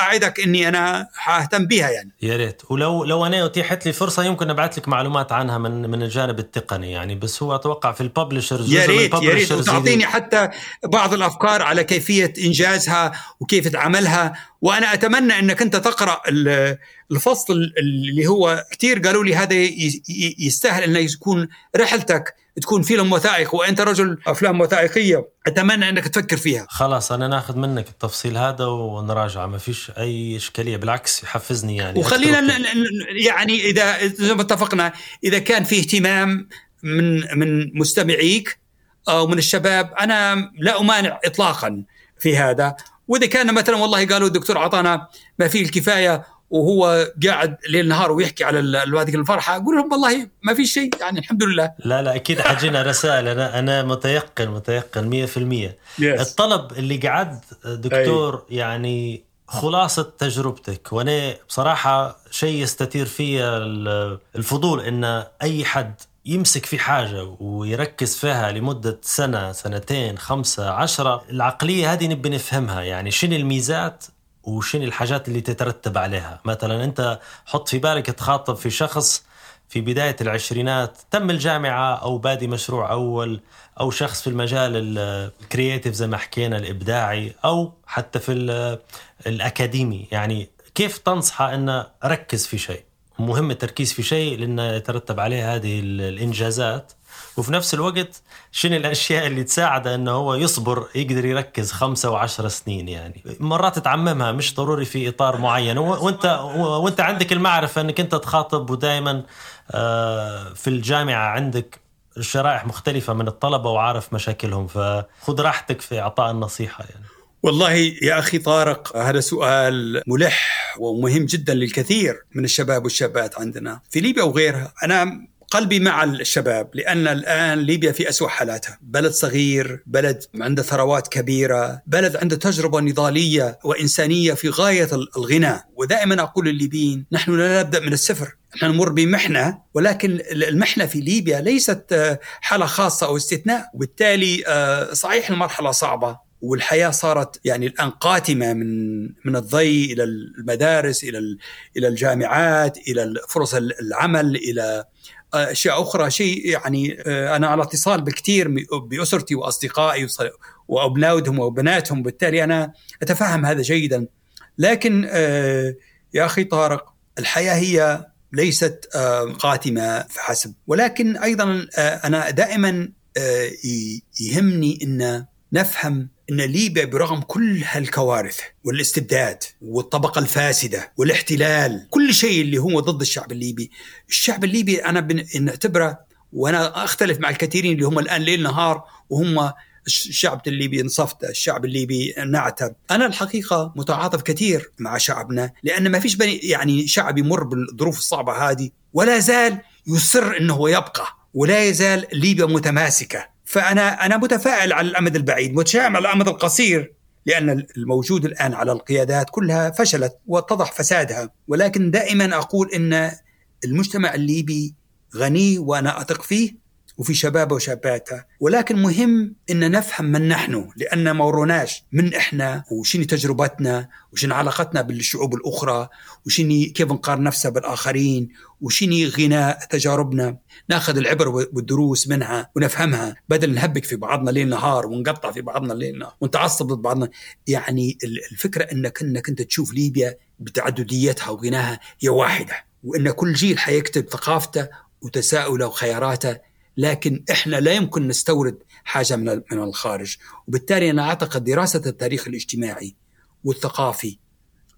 Speaker 1: أعدك إني أنا حأهتم بها يعني.
Speaker 4: يا ريت. ولو لو أنا أتيحت لي فرصة يمكن أبعث لك معلومات عنها من من الجانب التقني يعني. بس هو أتوقع في الببلشرز
Speaker 1: يا ريت يا ريت. وتعطيني حتى بعض الأفكار على كيفية إنجازها وكيف عملها وأنا أتمنى إنك أنت تقرأ الفصل اللي هو كثير قالوا لي هذا يستاهل إنه يكون رحلتك. تكون فيلم وثائق وانت رجل أفلام وثائقية. أتمنى أنك تفكر فيها.
Speaker 4: خلاص أنا ناخذ منك التفصيل هذا ونراجعه. ما فيش أي إشكالية بالعكس يحفزني يعني.
Speaker 1: وخلينا يعني إذا زي ما اتفقنا إذا كان في اهتمام من من مستمعيك أو من الشباب أنا لا أمانع اطلاقا في هذا. وإذا كان مثلا والله قالوا الدكتور اعطانا ما فيه الكفاية وهو قاعد ليل نهار ويحكي على هذه الفرحة أقول لهم والله ما في شيء يعني الحمد لله
Speaker 4: لا لا أكيد حجينا رسائل أنا أنا متيقن متيقن 100% yes. الطلب اللي قعد دكتور أي. يعني خلاصة تجربتك وأنا بصراحة شيء يستثير فيه الفضول إن أي حد يمسك في حاجة ويركز فيها لمدة سنة سنتين خمسة عشرة العقلية هذه نبي نفهمها يعني شنو الميزات وشنو الحاجات اللي تترتب عليها؟ مثلا أنت حط في بالك تخاطب في شخص في بداية العشرينات تم الجامعة أو بادي مشروع أول أو شخص في المجال ال creative زي ما حكينا الإبداعي أو حتى في الأكاديمي. يعني كيف تنصحه أنه ركز في شيء؟ مهم التركيز في شيء لأنه يترتب عليه هذه الإنجازات. وفي نفس الوقت شنو الأشياء اللي تساعده إنه هو يصبر يقدر يركز خمسة وعشر سنين يعني. مرات تعممها مش ضروري في إطار معين. وأنت وأنت عندك المعرفة إنك أنت تخاطب ودائما آه، في الجامعة عندك شرائح مختلفة من الطلبة وعارف مشاكلهم. فخذ راحتك في إعطاء النصيحة يعني.
Speaker 1: والله يا أخي طارق هذا سؤال ملح ومهم جدا للكثير من الشباب والشابات عندنا. في ليبيا وغيرها أنا قلبي مع الشباب لأن الآن ليبيا في أسوأ حالاتها. بلد صغير بلد عنده ثروات كبيرة بلد عنده تجربة نضالية وإنسانية في غاية الغنى ودائما أقول للليبيين نحن لا نبدأ من الصفر. نحن نمر بمحنة ولكن المحنة في ليبيا ليست حالة خاصة أو استثناء. وبالتالي صحيح المرحلة صعبة والحياة صارت يعني الآن قاتمة من من الضي إلى المدارس إلى إلى الجامعات إلى فرص العمل إلى اشياء أخرى شيء يعني آه، أنا على اتصال بكثير بأسرتي وأصدقائي واولادهم وبناتهم بالتالي أنا أتفهم هذا جيدا. لكن آه، يا أخي طارق الحياة هي ليست آه، قاتمه فحسب. ولكن أيضا أنا دائما يهمني إن نفهم إن ليبيا برغم كل هالكوارث والاستبداد والطبقة الفاسدة والاحتلال كل شيء اللي هو ضد الشعب الليبي. الشعب الليبي أنا نعتبره وأنا أختلف مع الكثيرين اللي هم الآن ليل نهار وهم الشعب الليبي انصفت الشعب الليبي نعتب أنا الحقيقة متعاطف كثير مع شعبنا لأن ما فيش بني يعني شعب يمر بالظروف الصعبة هذه ولا زال يصر أنه يبقى ولا يزال ليبيا متماسكة. فأنا أنا متفائل على الأمد البعيد متشائم على الأمد القصير لأن الموجود الآن على القيادات كلها فشلت واتضح فسادها. ولكن دائما أقول إن المجتمع الليبي غني وأنا أثق فيه. وفي شبابة وشاباته ولكن مهم إن نفهم من نحن لأن ما وروناش من إحنا وشنو تجربتنا وشنو علاقتنا بالشعوب الأخرى وشنو كيف نقارن نفسها بالآخرين وشنو غناء تجاربنا. ناخذ العبر والدروس منها ونفهمها بدل نهبك في بعضنا ليل نهار ونقطع في بعضنا ليل نهار ونتعصب ضد بعضنا. يعني الفكرة انك إنك أنت تشوف ليبيا بتعدديتها وغناها هي واحدة وإن كل جيل حيكتب ثقافته وتساؤله وخياراته لكن إحنا لا يمكن نستورد حاجة من من الخارج. وبالتالي أنا أعتقد دراسة التاريخ الاجتماعي والثقافي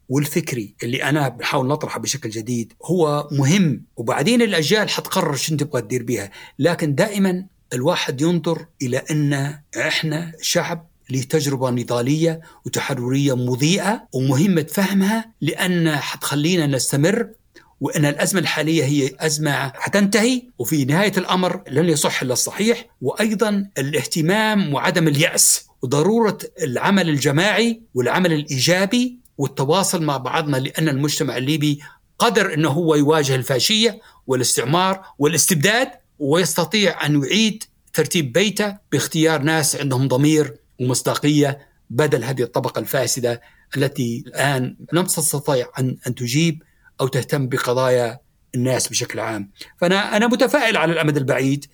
Speaker 1: والفكري اللي أنا بحاول نطرحه بشكل جديد هو مهم. وبعدين الأجيال حتقرر شو تبغى تدير بها لكن دائما الواحد ينظر إلى أن إحنا شعب له تجربة نضالية وتحررية مضيئة ومهمة فهمها لأن حتخلينا نستمر وإن الأزمة الحالية هي أزمة حتنتهي وفي نهاية الأمر لن يصح إلا الصحيح وأيضا الاهتمام وعدم اليأس وضرورة العمل الجماعي والعمل الإيجابي والتواصل مع بعضنا لأن المجتمع الليبي قدر إنه هو يواجه الفاشية والاستعمار والاستبداد ويستطيع أن يعيد ترتيب بيته باختيار ناس عندهم ضمير ومصداقية بدل هذه الطبقة الفاسدة التي الآن لم تستطيع ان أن تجيب أو تهتم بقضايا الناس بشكل عام. فأنا أنا متفائل على الأمد البعيد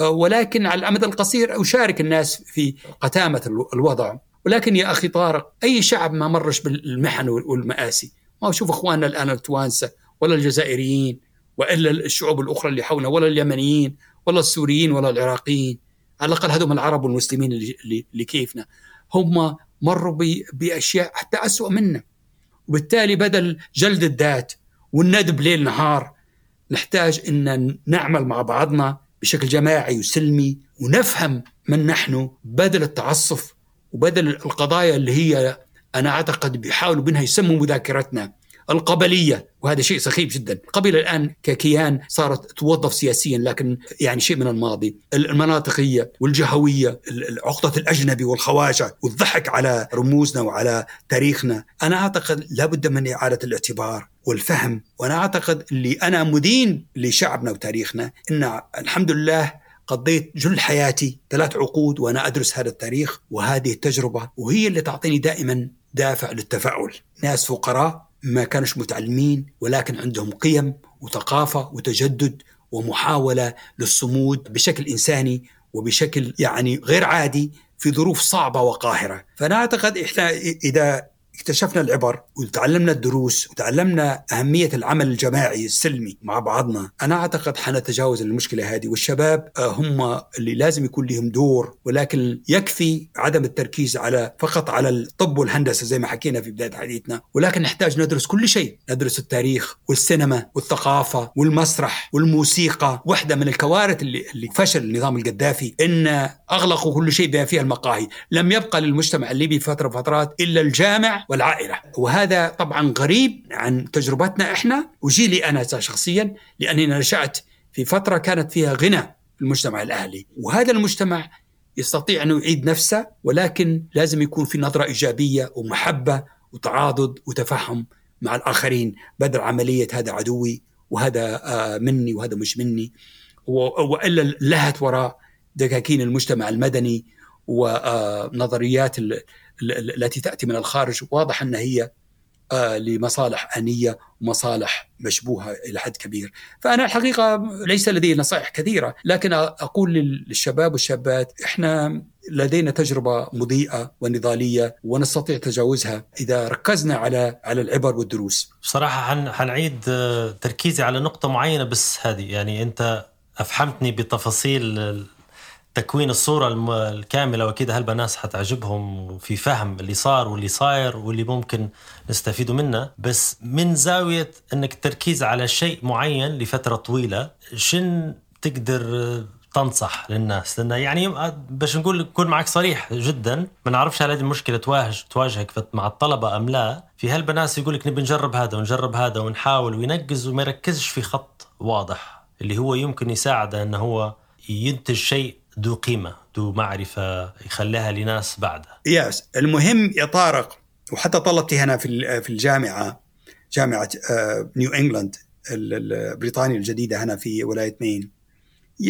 Speaker 1: آه، ولكن على الأمد القصير أشارك الناس في قتامة الو- الوضع. ولكن يا أخي طارق أي شعب ما مرش بالمحن وال- والمآسي؟ ما هو شوف أخواننا الآن التوانسة ولا الجزائريين وإلا الشعوب الأخرى اللي حولنا ولا اليمنيين ولا السوريين ولا العراقيين. على الأقل هذول العرب والمسلمين اللي, كيفنا. هم مروا بأشياء حتى اسوء منا. وبالتالي بدل جلد الذات والندب ليل نهار نحتاج إن نعمل مع بعضنا بشكل جماعي وسلمي ونفهم من نحن بدل التعصف وبدل القضايا اللي هي أنا أعتقد بيحاولوا منها يسموا مذاكرتنا القبلية. وهذا شيء سخيف جدا. القبيله الآن ككيان صارت توظف سياسيا لكن يعني شيء من الماضي. المناطقية والجهوية عقدة الأجنبي والخواجة والضحك على رموزنا وعلى تاريخنا. أنا أعتقد لابد من إعادة الاعتبار. والفهم. وأنا أعتقد اللي أنا مدين لشعبنا وتاريخنا إن الحمد لله قضيت جل حياتي ثلاث عقود وأنا أدرس هذا التاريخ وهذه التجربة وهي اللي تعطيني دائما دافع للتفاؤل. ناس فقراء ما كانوش متعلمين ولكن عندهم قيم وثقافة وتجدد ومحاولة للصمود بشكل إنساني وبشكل يعني غير عادي في ظروف صعبة وقاهرة، فأنا أعتقد إحنا إذا اكتشفنا العبر وتعلمنا الدروس وتعلمنا أهمية العمل الجماعي السلمي مع بعضنا. أنا أعتقد حنتجاوز المشكلة هذه والشباب هم اللي لازم يكون لهم دور ولكن يكفي عدم التركيز على فقط على الطب والهندسة زي ما حكينا في بداية حديثنا. ولكن نحتاج ندرس كل شيء. ندرس التاريخ والسينما والثقافة والمسرح والموسيقى. واحدة من الكوارث اللي, اللي فشل النظام القذافي إن أغلقوا كل شيء بما فيها المقاهي. لم يبقى للمجتمع الليبي فترة فترات إلا الجامع والعائلة. وهذا طبعا غريب عن تجربتنا إحنا. وجيلي أنا شخصيا لأني نشأت في فترة كانت فيها غنى المجتمع الأهلي. وهذا المجتمع يستطيع أنه يعيد نفسه ولكن لازم يكون في نظرة إيجابية ومحبة وتعاضد وتفهم مع الآخرين. بدل عملية هذا عدوي وهذا مني وهذا مش مني. وإلا لهت وراء دكاكين المجتمع المدني ونظريات التي تأتي من الخارج. واضح أن هي لمصالح أنية ومصالح مشبوهة إلى حد كبير، فأنا الحقيقة ليس لدي نصائح كثيرة، لكن أقول للشباب والشابات إحنا لدينا تجربة مضيئة ونضالية ونستطيع تجاوزها إذا ركزنا على على العبر والدروس.
Speaker 4: بصراحة حنعيد تركيزي على نقطة معينة بس هذه. يعني أنت افحمتني بتفاصيل تكوين الصورة الكاملة وأكيد هالبناس حتعجبهم في فهم اللي صار واللي صاير واللي ممكن نستفيدوا منه؟ بس من زاوية أنك التركيز على شيء معين لفترة طويلة شن تقدر تنصح للناس؟ لأن يعني باش نقول نكون معك صريح جدا ما نعرفش هل هذه المشكلة تواجه تواجهك مع الطلبة أم لا. في هالبناس يقول لك نبي نجرب هذا ونجرب هذا ونحاول وينقز وما يركزش في خط واضح اللي هو يمكن يساعده أنه هو ينتج شيء ذو قيمة ذو معرفة يخليها لناس بعدها.
Speaker 1: ياس المهم يا طارق وحتى طلبتي هنا في في الجامعة جامعة نيو إنجلاند البريطانية الجديدة هنا في ولاية مين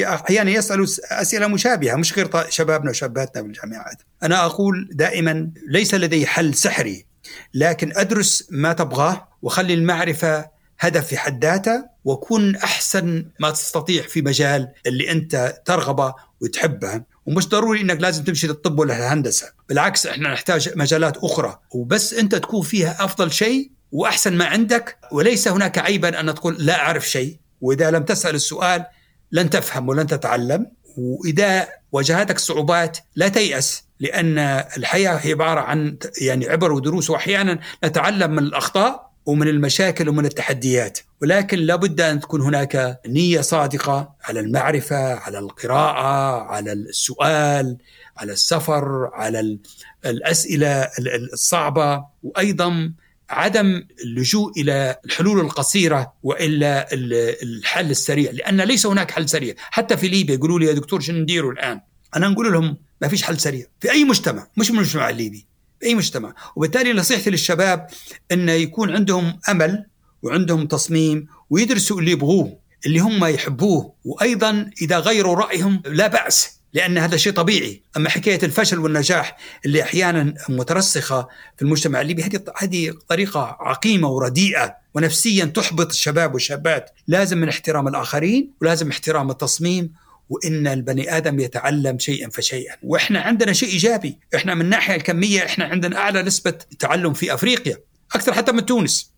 Speaker 1: أحيانا يسألوا أسئلة مشابهة مش غير شبابنا وشاباتنا في الجامعات. أنا أقول دائما ليس لدي حل سحري لكن أدرس ما تبغاه وخلي المعرفة هدف في حد ذاته وكن أحسن ما تستطيع في مجال اللي أنت ترغبه وتحبها ومش ضروري إنك لازم تمشي للطب ولا الهندسه بالعكس إحنا نحتاج مجالات أخرى. وبس أنت تكون فيها أفضل شيء وأحسن ما عندك وليس هناك عيبا أن تقول لا أعرف شيء. وإذا لم تسأل السؤال لن تفهم ولن تتعلم. وإذا واجهتك صعوبات لا تيأس لأن الحياة هي عبارة عن يعني عبر ودروس. واحيانا نتعلم من الأخطاء ومن المشاكل ومن التحديات. ولكن لابد أن تكون هناك نية صادقة على المعرفة على القراءة على السؤال على السفر على الأسئلة الصعبة وأيضا عدم اللجوء إلى الحلول القصيرة وإلا الحل السريع لأن ليس هناك حل سريع. حتى في ليبيا يقولوا لي يا دكتور شنو نديروا الآن أنا نقول لهم ما فيش حل سريع في أي مجتمع مش من المجتمع الليبي. أي مجتمع. وبالتالي نصيحتي للشباب انه يكون عندهم أمل وعندهم تصميم ويدرسوا اللي يبغوه اللي هم يحبوه. وأيضا إذا غيروا رأيهم لا بأس لأن هذا شيء طبيعي. أما حكاية الفشل والنجاح اللي أحيانا مترسخة في المجتمع الليبي هذه هذه طريقة عقيمة ورديئة ونفسيا تحبط الشباب والشابات. لازم من احترام الآخرين ولازم احترام التصميم وإن البني آدم يتعلم شيئا فشيئا. وإحنا عندنا شيء إيجابي. إحنا من الناحيه الكمية إحنا عندنا أعلى نسبة تعلم في أفريقيا أكثر حتى من تونس.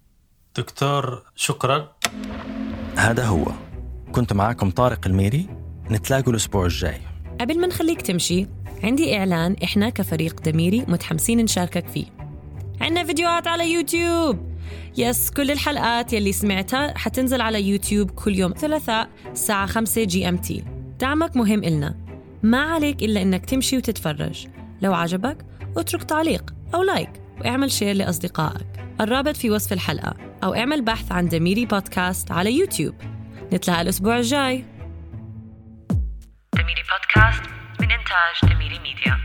Speaker 4: دكتور شكرا. هذا هو. كنت معاكم طارق الميري. نتلاقوا الأسبوع الجاي.
Speaker 5: قبل ما نخليك تمشي عندي إعلان إحنا كفريق دميري متحمسين نشاركك فيه. عندنا فيديوهات على يوتيوب. Yes كل الحلقات يلي سمعتها حتنزل على يوتيوب كل يوم ثلاثاء الساعة 5 GMT. دعمك مهم إلنا. ما عليك إلا إنك تمشي وتتفرج. لو عجبك اترك تعليق أو like واعمل share لأصدقائك. الرابط في وصف الحلقة. أو اعمل بحث عن دميري بودكاست على يوتيوب. نتلاقى الأسبوع الجاي.
Speaker 6: دميري بودكاست من إنتاج دميري ميديا.